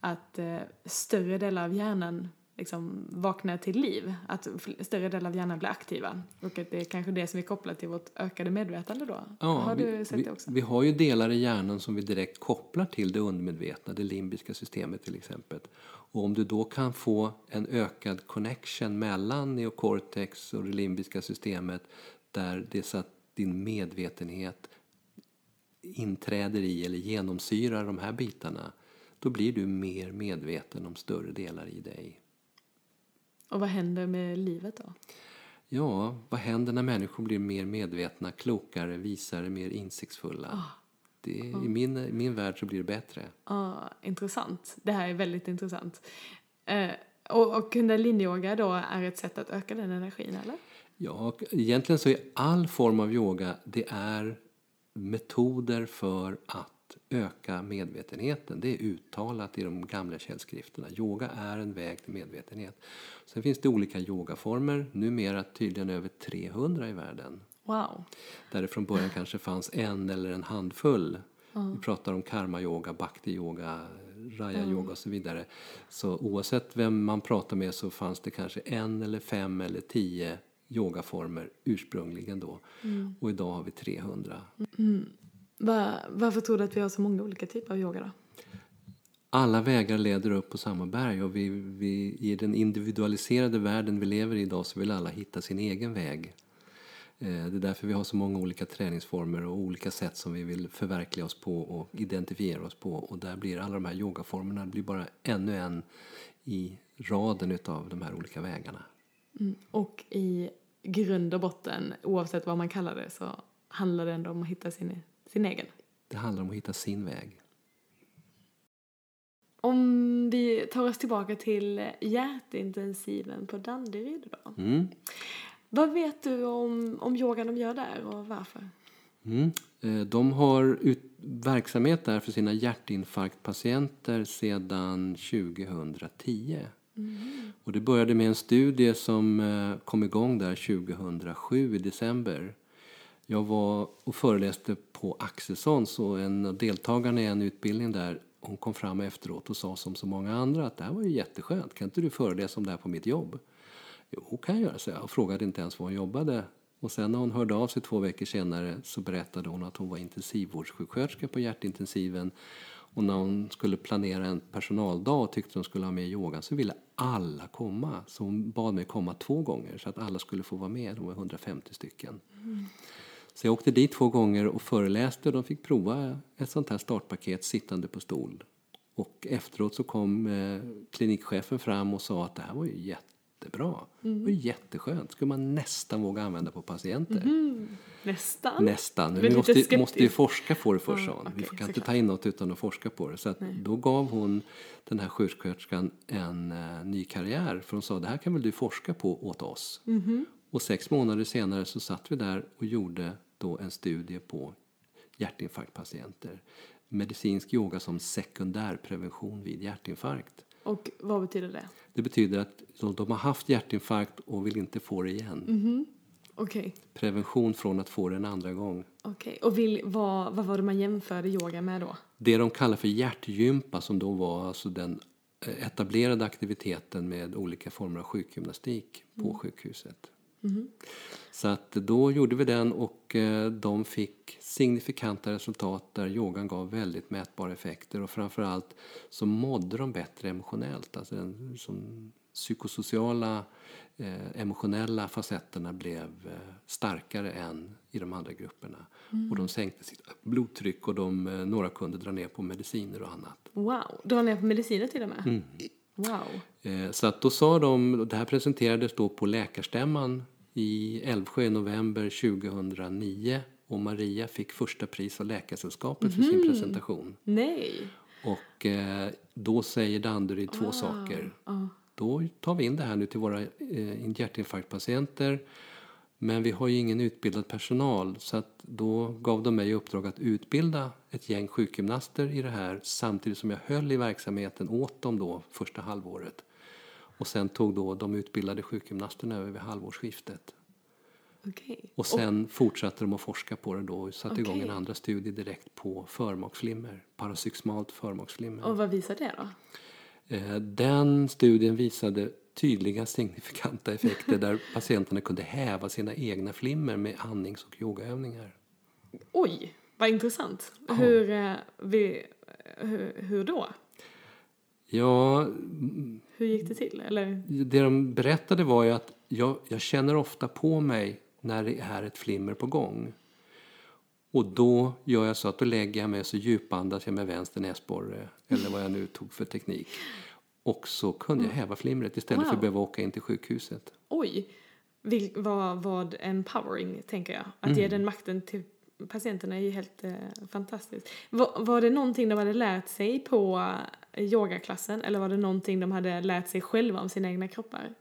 att eh, större delar av hjärnan liksom vaknar till liv, att större delar av hjärnan blir aktiva. Och att det är kanske det som är kopplat till vårt ökade medvetande då. har du vi, sett vi, det också? Vi har ju delar i hjärnan som vi direkt kopplar till det undermedvetna, det limbiska systemet till exempel. Och om du då kan få en ökad connection mellan neocortex och det limbiska systemet där det är så att din medvetenhet inträder i eller genomsyrar de här bitarna, då blir du mer medveten om större delar i dig. Och vad händer med livet då? Ja, vad händer när människor blir mer medvetna, klokare, visare, mer insiktsfulla? Det, I min, i min värld så blir det bättre. Ja, intressant. Det här är väldigt intressant. Eh, och, och kundaliniyoga då är ett sätt att öka den energin, eller? Ja, egentligen så är all form av yoga det är metoder för att öka medvetenheten. Det är uttalat i de gamla källskrifterna. Yoga är en väg till medvetenhet. Sen finns det olika yogaformer, numera tydligen över 300 i världen. Wow. Där det från början kanske fanns en eller en handfull. Vi pratar om karma-yoga, bhakti-yoga, raya-yoga och så vidare. Så oavsett vem man pratar med så fanns det kanske en eller fem eller tio yogaformer ursprungligen då. Och idag har vi 300. Va, varför tror du att vi har så många olika typer av yoga då? Alla vägar leder upp på samma berg och vi, vi, i den individualiserade världen vi lever i idag så vill alla hitta sin egen väg. Eh, Det är därför vi har så många olika träningsformer och olika sätt som vi vill förverkliga oss på och identifiera oss på. Och där blir alla de här yogaformerna blir bara ännu en i raden utav de här olika vägarna. Mm. Och i grund och botten, oavsett vad man kallar det, så handlar det ändå om att hitta sin, sin egen. Det handlar om att hitta sin väg. Om vi tar oss tillbaka till hjärtintensiven på Danderyd då. Mm. Vad vet du om, om yogan de gör där och varför? Mm. Eh, De har ut, verksamhet där för sina hjärtinfarktpatienter sedan 2010. Och det började med en studie som eh, kom igång där 2007 i december. Jag var och föreläste på Axelssons och en av deltagarna i en utbildning där hon kom fram efteråt och sa som så många andra att det här var ju jätteskönt. Kan inte du föreläsa om det här på mitt jobb? Jo, kan jag göra, så jag. Och frågade inte ens var hon jobbade. Och sen när hon hörde av sig två veckor senare så berättade hon att hon var intensivvårdssjuksköterska på hjärtintensiven. Och när hon skulle planera en personaldag och tyckte hon skulle ha med yoga så ville alla komma. Så hon bad mig komma två gånger så att alla skulle få vara med. De var 150 stycken. Mm. Så jag åkte dit två gånger och föreläste och de fick prova ett sånt här startpaket sittande på stol. Och efteråt så kom eh, klinikchefen fram och sa att det här var ju jättebra. Mm. Det var jätteskönt. skulle man nästan våga använda på patienter. Mm. Nästan? Nästan. Vi måste, måste ju forska på det först, ja, okay, Vi kan inte ta in något utan att forska på det. Så då gav hon den här sjuksköterskan en uh, ny karriär. För hon sa, det här kan väl du forska på åt oss. Mm. Och sex månader senare så satt vi där och gjorde då en studie på hjärtinfarktpatienter. Medicinsk yoga som sekundärprevention vid hjärtinfarkt. Och vad betyder det? Det betyder att de har haft hjärtinfarkt och vill inte få det igen. Mm-hmm. Okay. Prevention från att få det en andra gång. Okay. Och vill, vad, vad var det man jämförde yoga med då? Det de kallar för hjärtgympa som då var alltså den eh, etablerade aktiviteten med olika former av sjukgymnastik på mm. sjukhuset. Mm. Så att då gjorde vi den och eh, de fick signifikanta resultat där yogan gav väldigt mätbara effekter och framförallt så mådde de bättre emotionellt. Alltså den som psykosociala eh, emotionella facetterna blev eh, starkare än i de andra grupperna. Mm. Och de sänkte sitt blodtryck och de, eh, några kunde dra ner på mediciner och annat. Wow, dra ner på mediciner till och med? Mm. Wow. Så att då sa de, det här presenterades då på läkarstämman i Älvsjö i november 2009 och Maria fick första pris av Läkarsällskapet för sin mhm. presentation. Nej! Och eh, då säger Danderyd två ah, saker. Ah. Då tar vi in det här nu till våra eh, hjärtinfarktpatienter men vi har ju ingen utbildad personal så att då gav de mig i uppdrag att utbilda ett gäng sjukgymnaster i det här samtidigt som jag höll i verksamheten åt dem då första halvåret. Och sen tog då de utbildade sjukgymnasterna över vid halvårsskiftet. Okay. Och sen och, fortsatte de att forska på det då och satte okay. igång en andra studie direkt på förmaksflimmer, parasyxmalt förmaksflimmer. Och vad visade det då? Eh, den studien visade tydliga signifikanta effekter där [laughs] patienterna kunde häva sina egna flimmer med andnings och yogaövningar. Oj, vad intressant. Hur, eh, vi, hur, hur då? Ja... Hur gick det till? Eller? Det de berättade var ju att jag, jag känner ofta på mig när det är ett flimmer på gång. Och då gör jag så att då lägger jag mig så djupandas jag med vänster näsborre eller vad jag nu tog för teknik. Och så kunde jag mm. häva flimret istället wow. för att behöva åka in till sjukhuset. Oj! Vil, vad, vad empowering, tänker jag. Att mm. ge den makten till patienterna är ju helt eh, fantastiskt. Var, var det någonting de hade lärt sig på yogaklassen eller var det någonting de hade lärt sig själva om sina egna kroppar?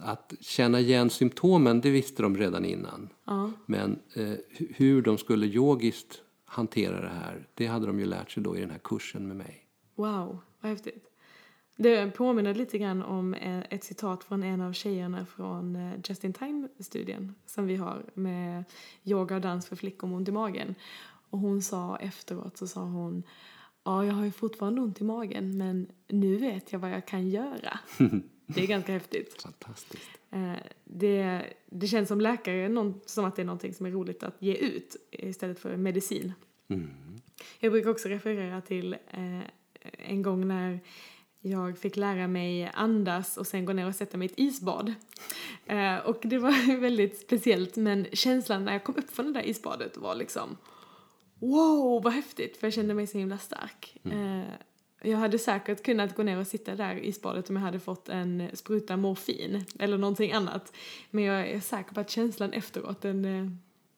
Att känna igen symptomen, det visste de redan innan. Ja. Men eh, hur de skulle yogiskt hantera det här, det hade de ju lärt sig då i den här kursen med mig. Wow, vad häftigt. Det påminner lite grann om eh, ett citat från en av tjejerna från eh, Just in Time-studien som vi har med yoga och dans för flickor med ont i magen. Och hon sa efteråt så sa hon Ja, jag har ju fortfarande ont i magen men nu vet jag vad jag kan göra. [laughs] Det är ganska häftigt. Fantastiskt. Eh, det, det känns som läkare som att det är någonting som är roligt att ge ut istället för medicin. Mm. Jag brukar också referera till en gång när jag fick lära mig andas och sen gå ner och sätta mig i ett isbad. Eh, och det var [laughs] väldigt speciellt men känslan när jag kom upp från det där isbadet var liksom wow vad häftigt för jag kände mig så himla stark. Mm. Eh, jag hade säkert kunnat gå ner och sitta där i isbadet om jag hade fått en spruta morfin eller någonting annat. Men jag är säker på att känslan efteråt den, eh,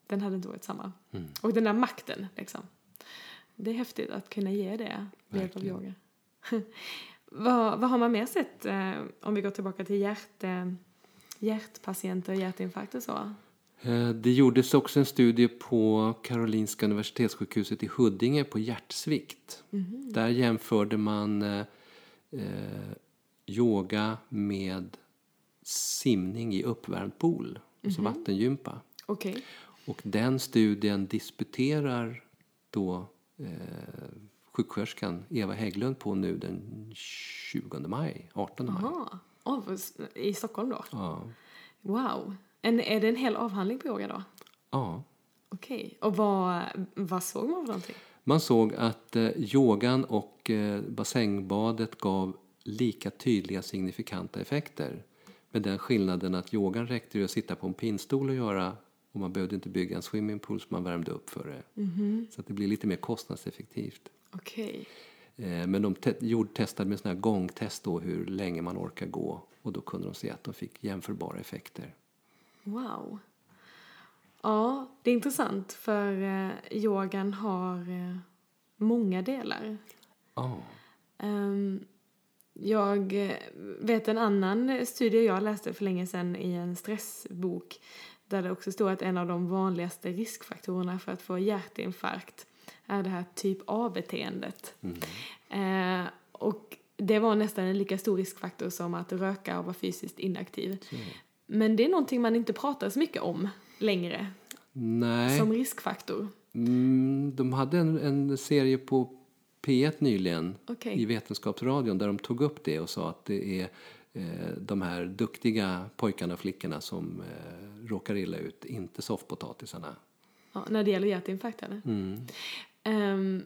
den hade inte varit samma. Mm. Och den där makten liksom. Det är häftigt att kunna ge det med hjälp av yoga. [laughs] Vad, vad har man mer sett eh, om vi går tillbaka till hjärt, eh, hjärtpatienter, hjärtinfarkt och så? Eh, det gjordes också en studie på Karolinska universitetssjukhuset i Huddinge på hjärtsvikt. Mm. Där jämförde man eh, eh, yoga med simning i uppvärmd pool, alltså mm. vattengympa. Okay. Och den studien disputerar då eh, sjuksköterskan Eva Hägglund på nu den 20 maj, 18 maj. Aha. Oh, I Stockholm då? Ja. Wow. En, är det en hel avhandling på yoga då? ja. Okej. Och vad, vad såg man för någonting? Man såg att eh, yogan och eh, bassängbadet gav lika tydliga signifikanta effekter. Med den skillnaden att yogan räckte ju att sitta på en pinnstol och göra och man behövde inte bygga en swimmingpool som man värmde upp för det. Så att det blir lite mer kostnadseffektivt. Okej. Eh, Men de te- gjorde, testade med såna här gångtest då hur länge man orkar gå och då kunde de se att de fick jämförbara effekter. Wow. Ja, det är intressant för eh, yogan har eh, många delar. Ja, Ehm, jag eh, vet en annan studie jag läste för länge sedan i en stressbok där det också stod att en av de vanligaste riskfaktorerna för att få hjärtinfarkt är det här typ A-beteendet. Eh, och det var nästan en lika stor riskfaktor som att röka och vara fysiskt inaktiv. Men det är någonting man inte pratar så mycket om längre Nej, som riskfaktor. mm, de hade en, en serie på P1 nyligen Okej. i Vetenskapsradion där de tog upp det och sa att det är eh, de här duktiga pojkarna och flickorna som eh, råkar illa ut, inte soffpotatisarna. Ja, när det gäller hjärtinfarkt eller? Mm. Um,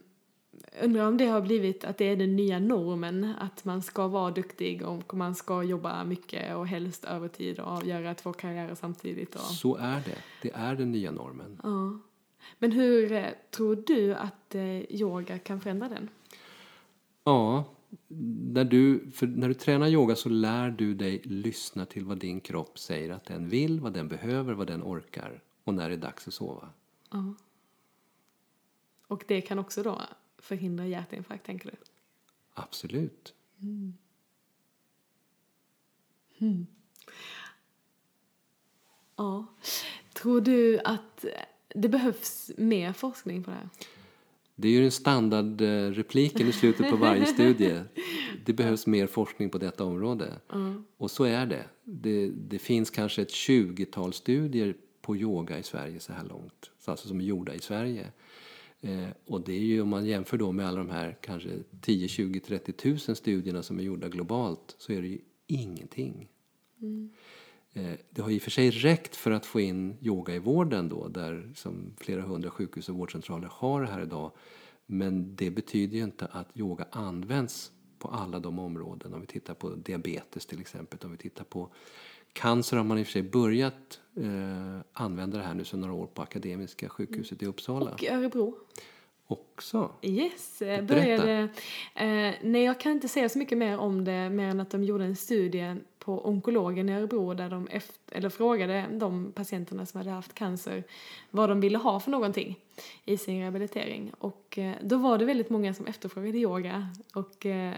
undrar om det har blivit att det är den nya normen, att man ska vara duktig och man ska jobba mycket och helst övertid och göra två karriärer samtidigt. Och, Så är det. Det är den nya normen. ja. Men hur eh, tror du att eh, yoga kan förändra den? Ja, när du, när du tränar yoga så lär du dig lyssna till vad din kropp säger att den vill, vad den behöver, vad den orkar och när det är dags att sova. Ja. Och det kan också då förhindra hjärtinfarkt, tänker du? Absolut. Ja. Tror du att det behövs mer forskning på det här? Det är ju den standardrepliken i slutet på varje studie. [laughs] Det behövs mer forskning på detta område. Och så är det. det. Det finns kanske ett 20-tal studier på yoga i Sverige så här långt. Alltså som är gjorda i Sverige. Eh, och det är ju om man jämför då med alla de här kanske 10, 20, 30 tusen studierna som är gjorda globalt så är det ju ingenting. Eh, Det har i och för sig räckt för att få in yoga i vården då, där som flera hundra sjukhus och vårdcentraler har det här idag. Men det betyder ju inte att yoga används på alla de områden. Om vi tittar på diabetes till exempel, om vi tittar på cancer har man i och för sig börjat eh, använda det här nu sedan några år på Akademiska sjukhuset i Uppsala. Och Örebro? Också. Yes, eh, Berätta. började... Eh, nej, jag kan inte säga så mycket mer om det, mer än att de gjorde en studie på onkologen i Örebro där de efter, eller frågade de patienterna som hade haft cancer vad de ville ha för någonting i sin rehabilitering. Och eh, då var det väldigt många som efterfrågade yoga. Och, eh,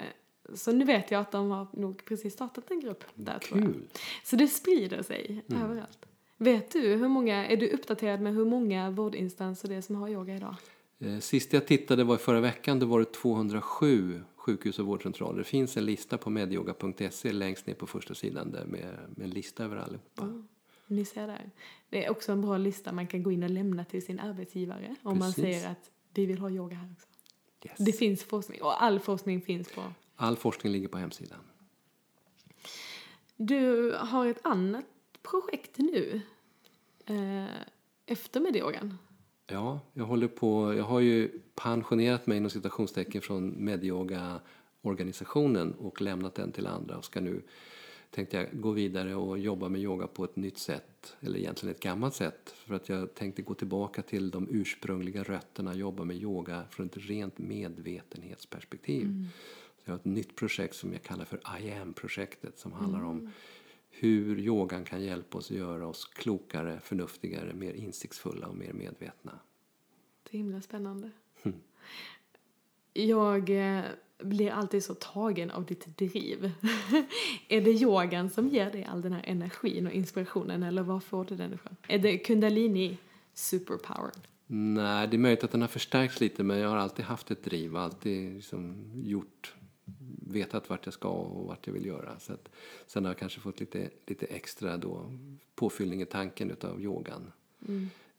så nu vet jag att de har nog precis startat en grupp där tror jag. Kul. Så det sprider sig överallt. Vet du hur många, är du uppdaterad med hur många vårdinstanser det är som har yoga idag? Eh, Sist jag tittade var i förra veckan, då var det 207 sjukhus och vårdcentraler. Det finns en lista på medyoga.se längst ner på första sidan där med, med en lista över allihopa. Ni ser där. Det är också en bra lista man kan gå in och lämna till sin arbetsgivare om man Precis. säger att vi vill ha yoga här också. Yes. Det finns forskning och all forskning finns på. All forskning ligger på hemsidan. Du har ett annat projekt nu eh, efter medyogan. Ja, jag håller på. Jag har ju pensionerat mig inom citationstecken från Medyoga-organisationen och lämnat den till andra och ska nu tänkte jag gå vidare och jobba med yoga på ett nytt sätt, eller egentligen ett gammalt sätt, för att jag tänkte gå tillbaka till de ursprungliga rötterna, jobba med yoga från ett rent medvetenhetsperspektiv. Så jag har ett nytt projekt som jag kallar för I am-projektet som handlar om hur yogan kan hjälpa oss att göra oss klokare, förnuftigare, mer insiktsfulla och mer medvetna. Det är himla spännande. Jag eh, blir alltid så tagen av ditt driv. [laughs] är det yogan som ger dig all den här energin och inspirationen eller var får du den ifrån? Är det kundalini superpower? Nej, det är möjligt att den har förstärkts lite men jag har alltid haft ett driv, alltid liksom gjort, vetat vart jag ska och vart jag vill göra. Så att, sen har jag kanske fått lite, lite extra då, påfyllning i tanken utav yogan.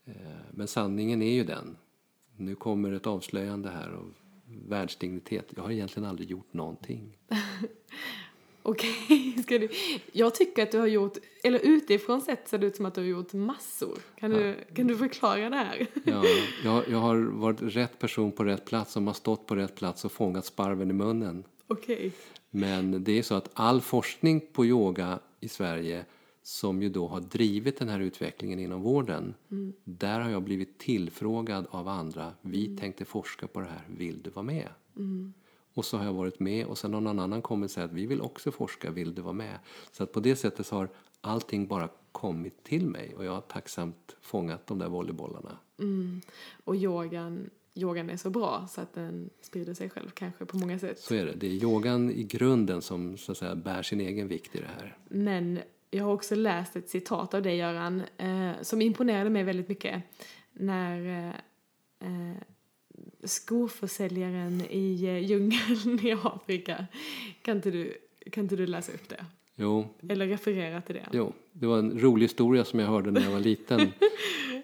Eh, men sanningen är ju den. Nu kommer ett avslöjande här av världsdignitet. Jag har egentligen aldrig gjort någonting. [laughs] Okej, ska du... Jag tycker att du har gjort, eller utifrån sett ser det ut som att du har gjort massor. Kan, du, kan du förklara det här? Ja, [laughs] jag, jag har varit rätt person på rätt plats som har stått på rätt plats och fångat sparven i munnen. Okej. Men det är så att all forskning på yoga i Sverige som ju då har drivit den här utvecklingen inom vården. Där har jag blivit tillfrågad av andra. Vi tänkte forska på det här, vill du vara med? Och så har jag varit med och sen har någon annan kommit och sagt att vi vill också forska, vill du vara med? Så att på det sättet har allting bara kommit till mig och jag har tacksamt fångat de där volleybollarna. Och yogan, yogan är så bra så att den sprider sig själv kanske på många sätt. Så är det. Det är yogan i grunden som så att säga bär sin egen vikt i det här. Men jag har också läst ett citat av dig Göran eh, som imponerade mig väldigt mycket. När eh, eh, skoförsäljaren i eh, djungeln i Afrika. Kan inte, du, kan inte du läsa upp det? Jo, Eller referera till det? Jo, det var en rolig historia som jag hörde när jag var liten. [laughs]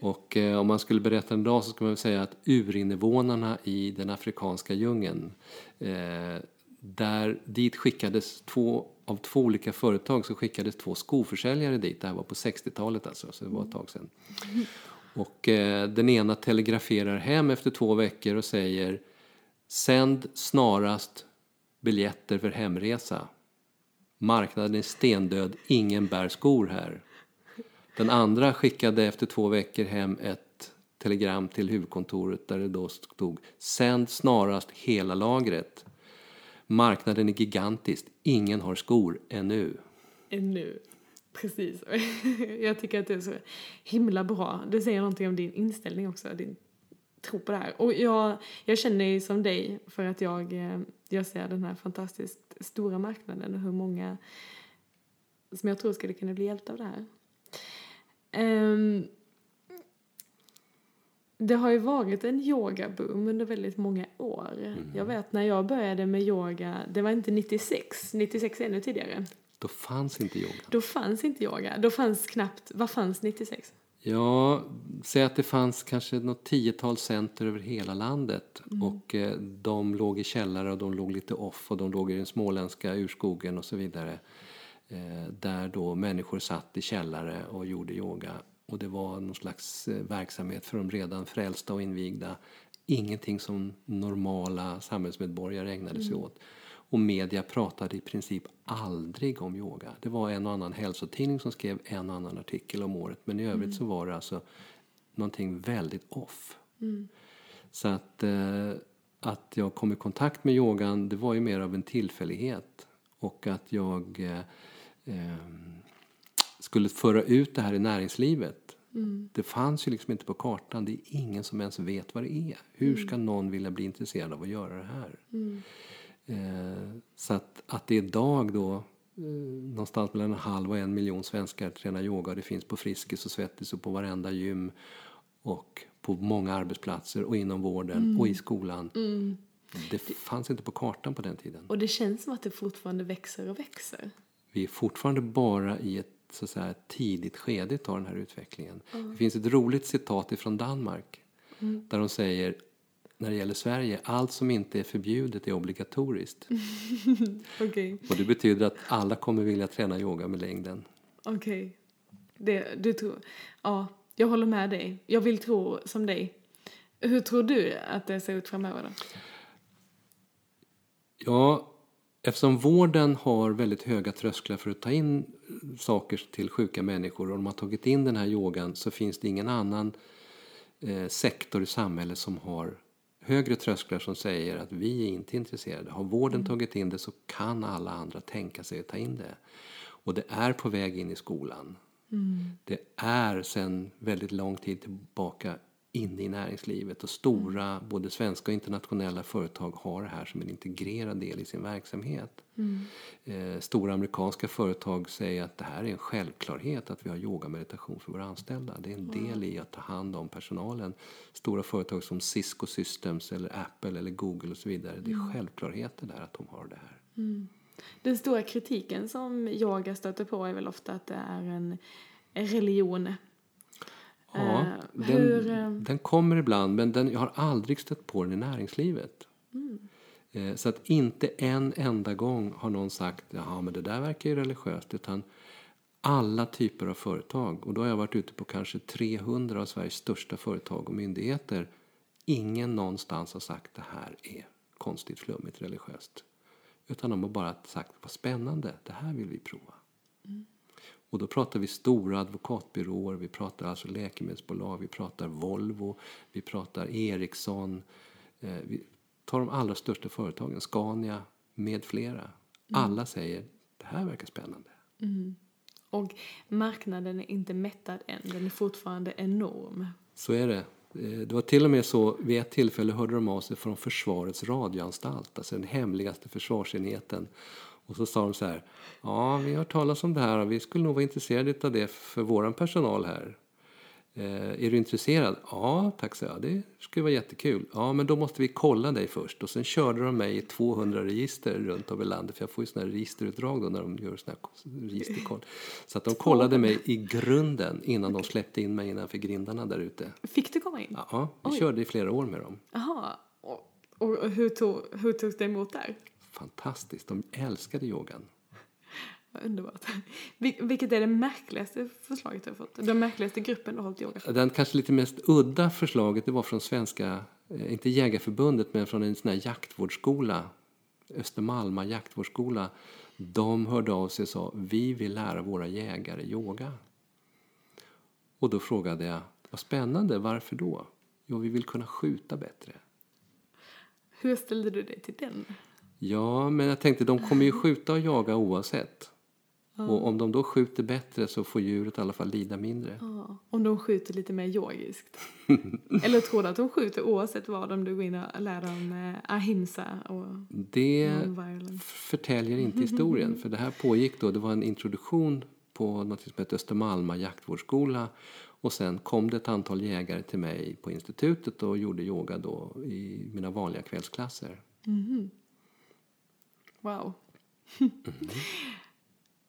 Och eh, om man skulle berätta den idag så skulle man väl säga att urinvånarna i den afrikanska djungeln, eh, där dit skickades två, av två olika företag så skickades två skoförsäljare dit. Det här var på 60-talet alltså, så det var ett tag sedan. Och eh, den ena telegraferar hem efter två veckor och säger Sänd snarast biljetter för hemresa. Marknaden är stendöd, ingen bär skor här. Den andra skickade efter två veckor hem ett telegram till huvudkontoret där det då stod Sänd snarast hela lagret. Marknaden är gigantisk, ingen har skor ännu. Ännu. Precis. [laughs] Jag tycker att det är så himla bra. Det säger någonting om din inställning också, din tro på det här. Och jag, jag känner ju som dig för att jag, eh, jag ser den här fantastiskt stora marknaden och hur många som jag tror skulle kunna bli hjälpta av det här. Ehm, det har ju varit en yogaboom under väldigt många år. Jag vet när jag började med yoga, det var inte 96, 96 är ännu tidigare. Då fanns inte yoga. Då fanns inte yoga. Då fanns knappt, vad fanns 96? Ja, säg att det fanns kanske något tiotal center över hela landet. Och eh, de låg i källare och de låg lite off och de låg i den småländska urskogen och så vidare. Eh, där då människor satt i källare och gjorde yoga. Och det var någon slags eh, verksamhet för de redan frälsta och invigda. Ingenting som normala samhällsmedborgare ägnade sig åt. Och media pratade i princip aldrig om yoga. Det var en och annan hälsotidning som skrev en och annan artikel om året. Men i övrigt så var det alltså någonting väldigt off. Så att, eh, att jag kom i kontakt med yogan det var ju mer av en tillfällighet. Och att jag eh, eh, skulle föra ut det här i näringslivet. Det fanns ju liksom inte på kartan. Det är ingen som ens vet vad det är. Hur ska någon vilja bli intresserad av att göra det här? Eh, så att, att det idag då eh, någonstans mellan en halv och en miljon svenskar tränar yoga. Det finns på Friskis och Svettis och på varenda gym och på många arbetsplatser och inom vården och i skolan. Det fanns inte på kartan på den tiden. Och det känns som att det fortfarande växer och växer. Vi är fortfarande bara i ett så att säga, tidigt skede av den här utvecklingen. Det finns ett roligt citat ifrån Danmark där de säger när det gäller Sverige, allt som inte är förbjudet är obligatoriskt. [laughs] Okej. Och det betyder att alla kommer vilja träna yoga med längden. Okej. Det, du tror... Ja, jag håller med dig. Jag vill tro som dig. Hur tror du att det ser ut framöver då? Ja, eftersom vården har väldigt höga trösklar för att ta in saker till sjuka människor och de har tagit in den här yogan så finns det ingen annan eh, sektor i samhället som har högre trösklar som säger att vi är inte intresserade. Har vården tagit in det så kan alla andra tänka sig att ta in det. Och det är på väg in i skolan. Det är sedan väldigt lång tid tillbaka inne i näringslivet och stora, både svenska och internationella företag har det här som en integrerad del i sin verksamhet. Eh, stora amerikanska företag säger att det här är en självklarhet att vi har yoga meditation för våra anställda. Det är en del i att ta hand om personalen. Stora företag som Cisco Systems eller Apple eller Google och så vidare. Det är självklarheter där att de har det här. Den stora kritiken som yoga stöter på är väl ofta att det är en religion. Ja, Eh, den, hur, eh, den kommer ibland, men den, jag har aldrig stött på den i näringslivet. Mm. Eh, Så att inte en enda gång har någon sagt ja men det där verkar ju religiöst. Utan alla typer av företag. Och då har jag varit ute på kanske 300 av Sveriges största företag och myndigheter. Ingen någonstans har sagt det här är konstigt, flummigt, religiöst. Utan de har bara sagt vad spännande, det här vill vi prova. Och då pratar vi stora advokatbyråer, vi pratar alltså läkemedelsbolag, vi pratar Volvo, vi pratar Ericsson. Eh, vi tar de allra största företagen, Scania med flera. Alla säger det här verkar spännande. Och marknaden är inte mättad än, den är fortfarande enorm. Så är det. Eh, Det var till och med så, vid ett tillfälle hörde de av sig från Försvarets radioanstalt, alltså den hemligaste försvarsenheten. Och så sa de så här, ja vi har talas om det här och vi skulle nog vara intresserade av det för våran personal här. Eh, är du intresserad? Ja, tack så jag. Det skulle vara jättekul. Ja, men då måste vi kolla dig först. Och sen körde de mig i 200 register runt om i landet. För jag får ju sådana här registerutdrag då när de gör såna här registerkoll. Så att de kollade mig i grunden innan de släppte in mig innanför grindarna där ute. Fick du komma in? Ja, vi Oj. körde i flera år med dem. Jaha. Och, och hur, tog, hur togs det emot där? Fantastiskt. De älskade yogan. Underbart. Vil- vilket är det märkligaste förslaget du har fått? Den märkligaste gruppen du har hållit yoga? Den kanske lite mest udda förslaget det var från svenska, eh, inte Jägarförbundet, men från en sån här jaktvårdsskola, Östermalma jaktvårdsskola. De hörde av sig och sa vi vill lära våra jägare yoga. Och då frågade jag, vad spännande, varför då? Jo, vi vill kunna skjuta bättre. Hur ställde du dig till den? Ja, men jag tänkte de kommer ju skjuta och jaga oavsett. Och om de då skjuter bättre så får djuret i alla fall lida mindre. Ja, om de skjuter lite mer yogiskt. [laughs] Eller tror du att de skjuter oavsett vad om du går in och lär dem eh, ahimsa och Det förtäljer inte historien. [laughs] För det här pågick då, det var en introduktion på något som heter Östermalma jaktvårdsskola. Och sen kom det ett antal jägare till mig på institutet och gjorde yoga då i mina vanliga kvällsklasser. Wow.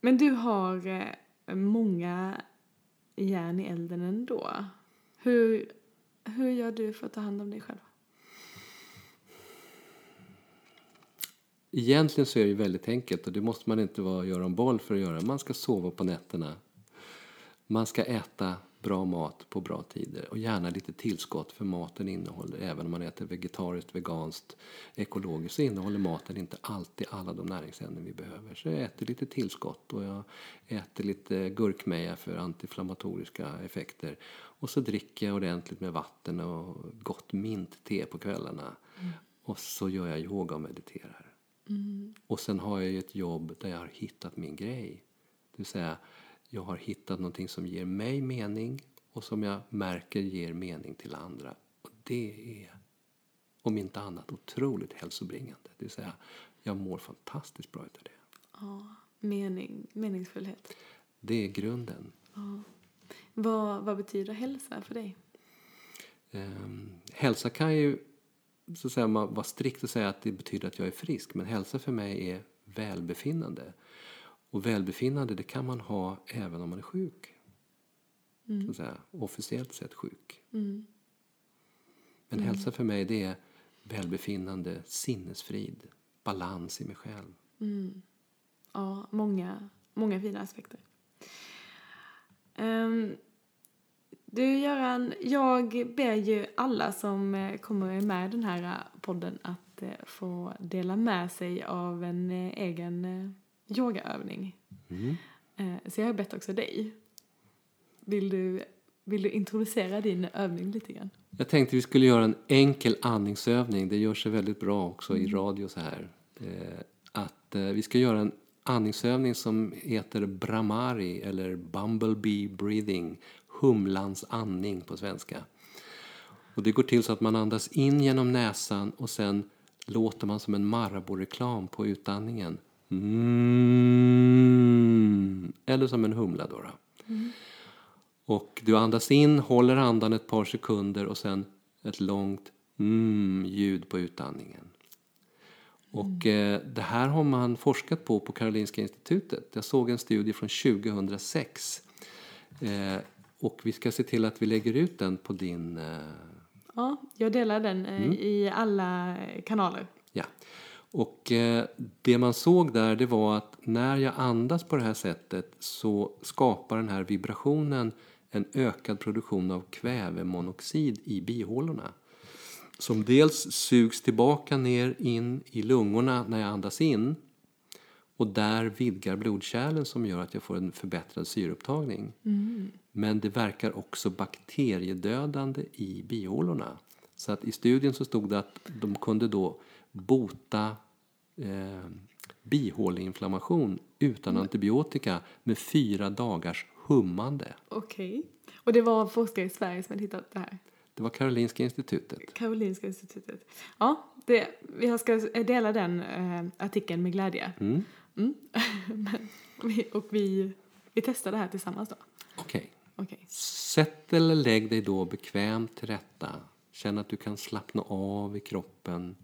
Men du har eh, många järn i elden ändå. Hur, hur gör du för att ta hand om dig själv? Egentligen så är det väldigt enkelt och det måste man inte vara Göran Boll för att göra. Man ska sova på nätterna. Man ska äta bra mat på bra tider och gärna lite tillskott för maten innehåller, även om man äter vegetariskt, veganskt, ekologiskt, så innehåller maten inte alltid alla de näringsämnen vi behöver. Så jag äter lite tillskott och jag äter lite gurkmeja för antiinflammatoriska effekter. Och så dricker jag ordentligt med vatten och gott mintte på kvällarna. Och så gör jag yoga och mediterar. Och sen har jag ett jobb där jag har hittat min grej. Det vill säga, jag har hittat någonting som ger mig mening och som jag märker ger mening till andra. Och det är, om inte annat, otroligt hälsobringande. Det vill säga, jag mår fantastiskt bra utav det. Ja, mening, meningsfullhet. Det är grunden. Vad, vad betyder hälsa för dig? Ehm, hälsa kan ju så att säga, man vara strikt och säga att det betyder att jag är frisk. Men hälsa för mig är välbefinnande. Och välbefinnande det kan man ha även om man är sjuk. Så att säga, officiellt sett sjuk. Men hälsa för mig det är välbefinnande, sinnesfrid, balans i mig själv. Ja, många, många fina aspekter. Um, du Göran, jag ber ju alla som eh, kommer med i den här eh, podden att eh, få dela med sig av en egen yogaövning. Eh, Så jag har bett också dig. Vill du, vill du introducera din övning lite grann? Jag tänkte vi skulle göra en enkel andningsövning. Det gör sig väldigt bra också i radio så här. Eh, att eh, vi ska göra en andningsövning som heter Brahmari eller Bumblebee breathing. Humlans andning på svenska. Och det går till så att man andas in genom näsan och sen låter man som en Marabou-reklam på utandningen. Mm. Eller som en humla då. då. Och du andas in, håller andan ett par sekunder och sen ett långt mm ljud på utandningen. Och eh, det här har man forskat på på Karolinska institutet. Jag såg en studie från 2006. Eh, och vi ska se till att vi lägger ut den på din... Eh, Ja, jag delar den eh, i alla kanaler. ja. Och eh, det man såg där det var att när jag andas på det här sättet så skapar den här vibrationen en ökad produktion av kvävemonoxid i bihålorna. Som dels sugs tillbaka ner in i lungorna när jag andas in och där vidgar blodkärlen som gör att jag får en förbättrad syreupptagning. Men det verkar också bakteriedödande i bihålorna. Så att i studien så stod det att de kunde då bota eh, bihåleinflammation utan antibiotika med fyra dagars hummande. Okej. Och det var forskare i Sverige som hade hittat det här? Det var Karolinska institutet. Karolinska institutet. Ja, det, vi ska dela den eh, artikeln med glädje. Mm. Mm. [laughs] Och vi, vi testar det här tillsammans då. Okej. Okej. Sätt eller lägg dig då bekvämt till rätta. Känn att du kan slappna av i kroppen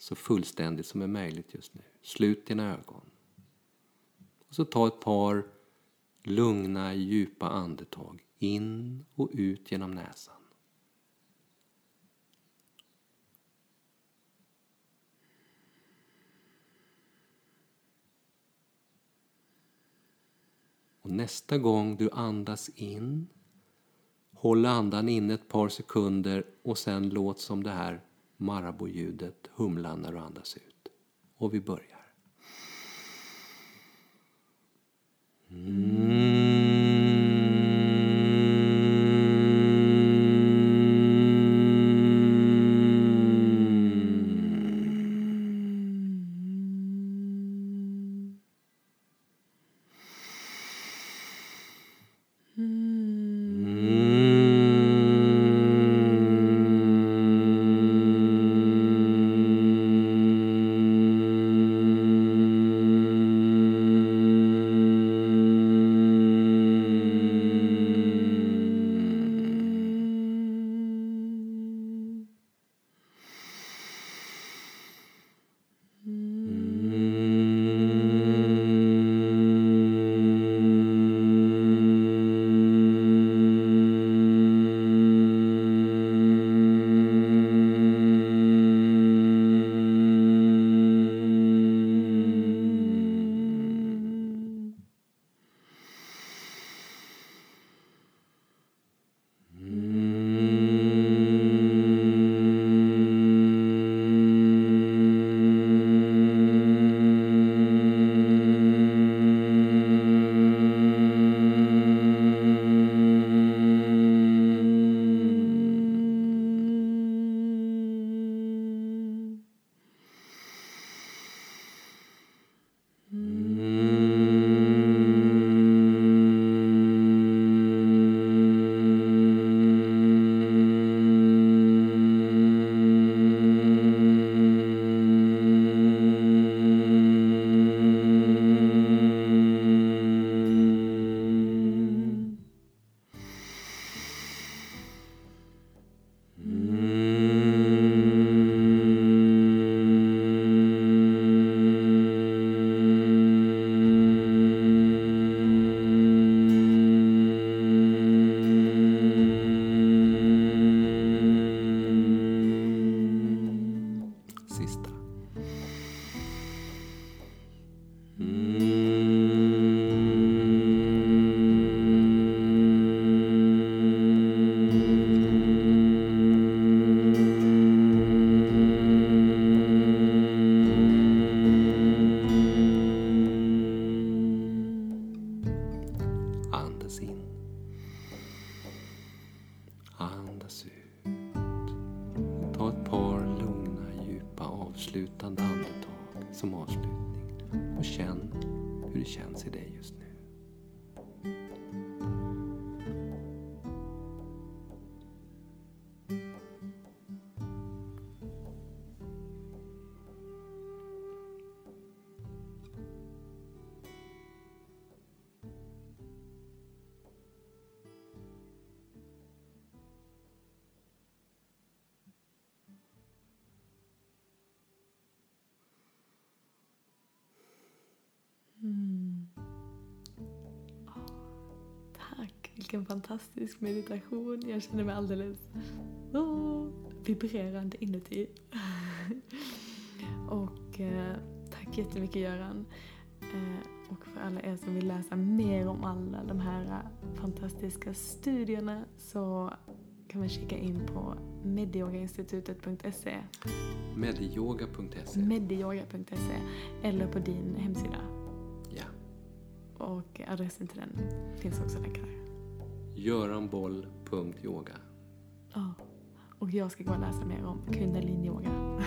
så fullständigt som är möjligt just nu. Slut dina ögon. Och så ta ett par lugna, djupa andetag in och ut genom näsan. Och nästa gång du andas in, håll andan inne ett par sekunder och sen låt som det här Marabou-ljudet humla när du andas ut. Och vi börjar. Mm. Vilken fantastisk meditation. Jag känner mig alldeles oh, vibrerande inuti. [laughs] och eh, tack jättemycket Göran. Eh, och för alla er som vill läsa mer om alla de här fantastiska studierna så kan man kika in på medyogainstitutet.se Medyoga.se medyoga.se eller på din hemsida. Ja. Och adressen till den finns också länkar. Göranboll.yoga Ja. Och jag ska gå och läsa mer om kundaliniyoga. [laughs]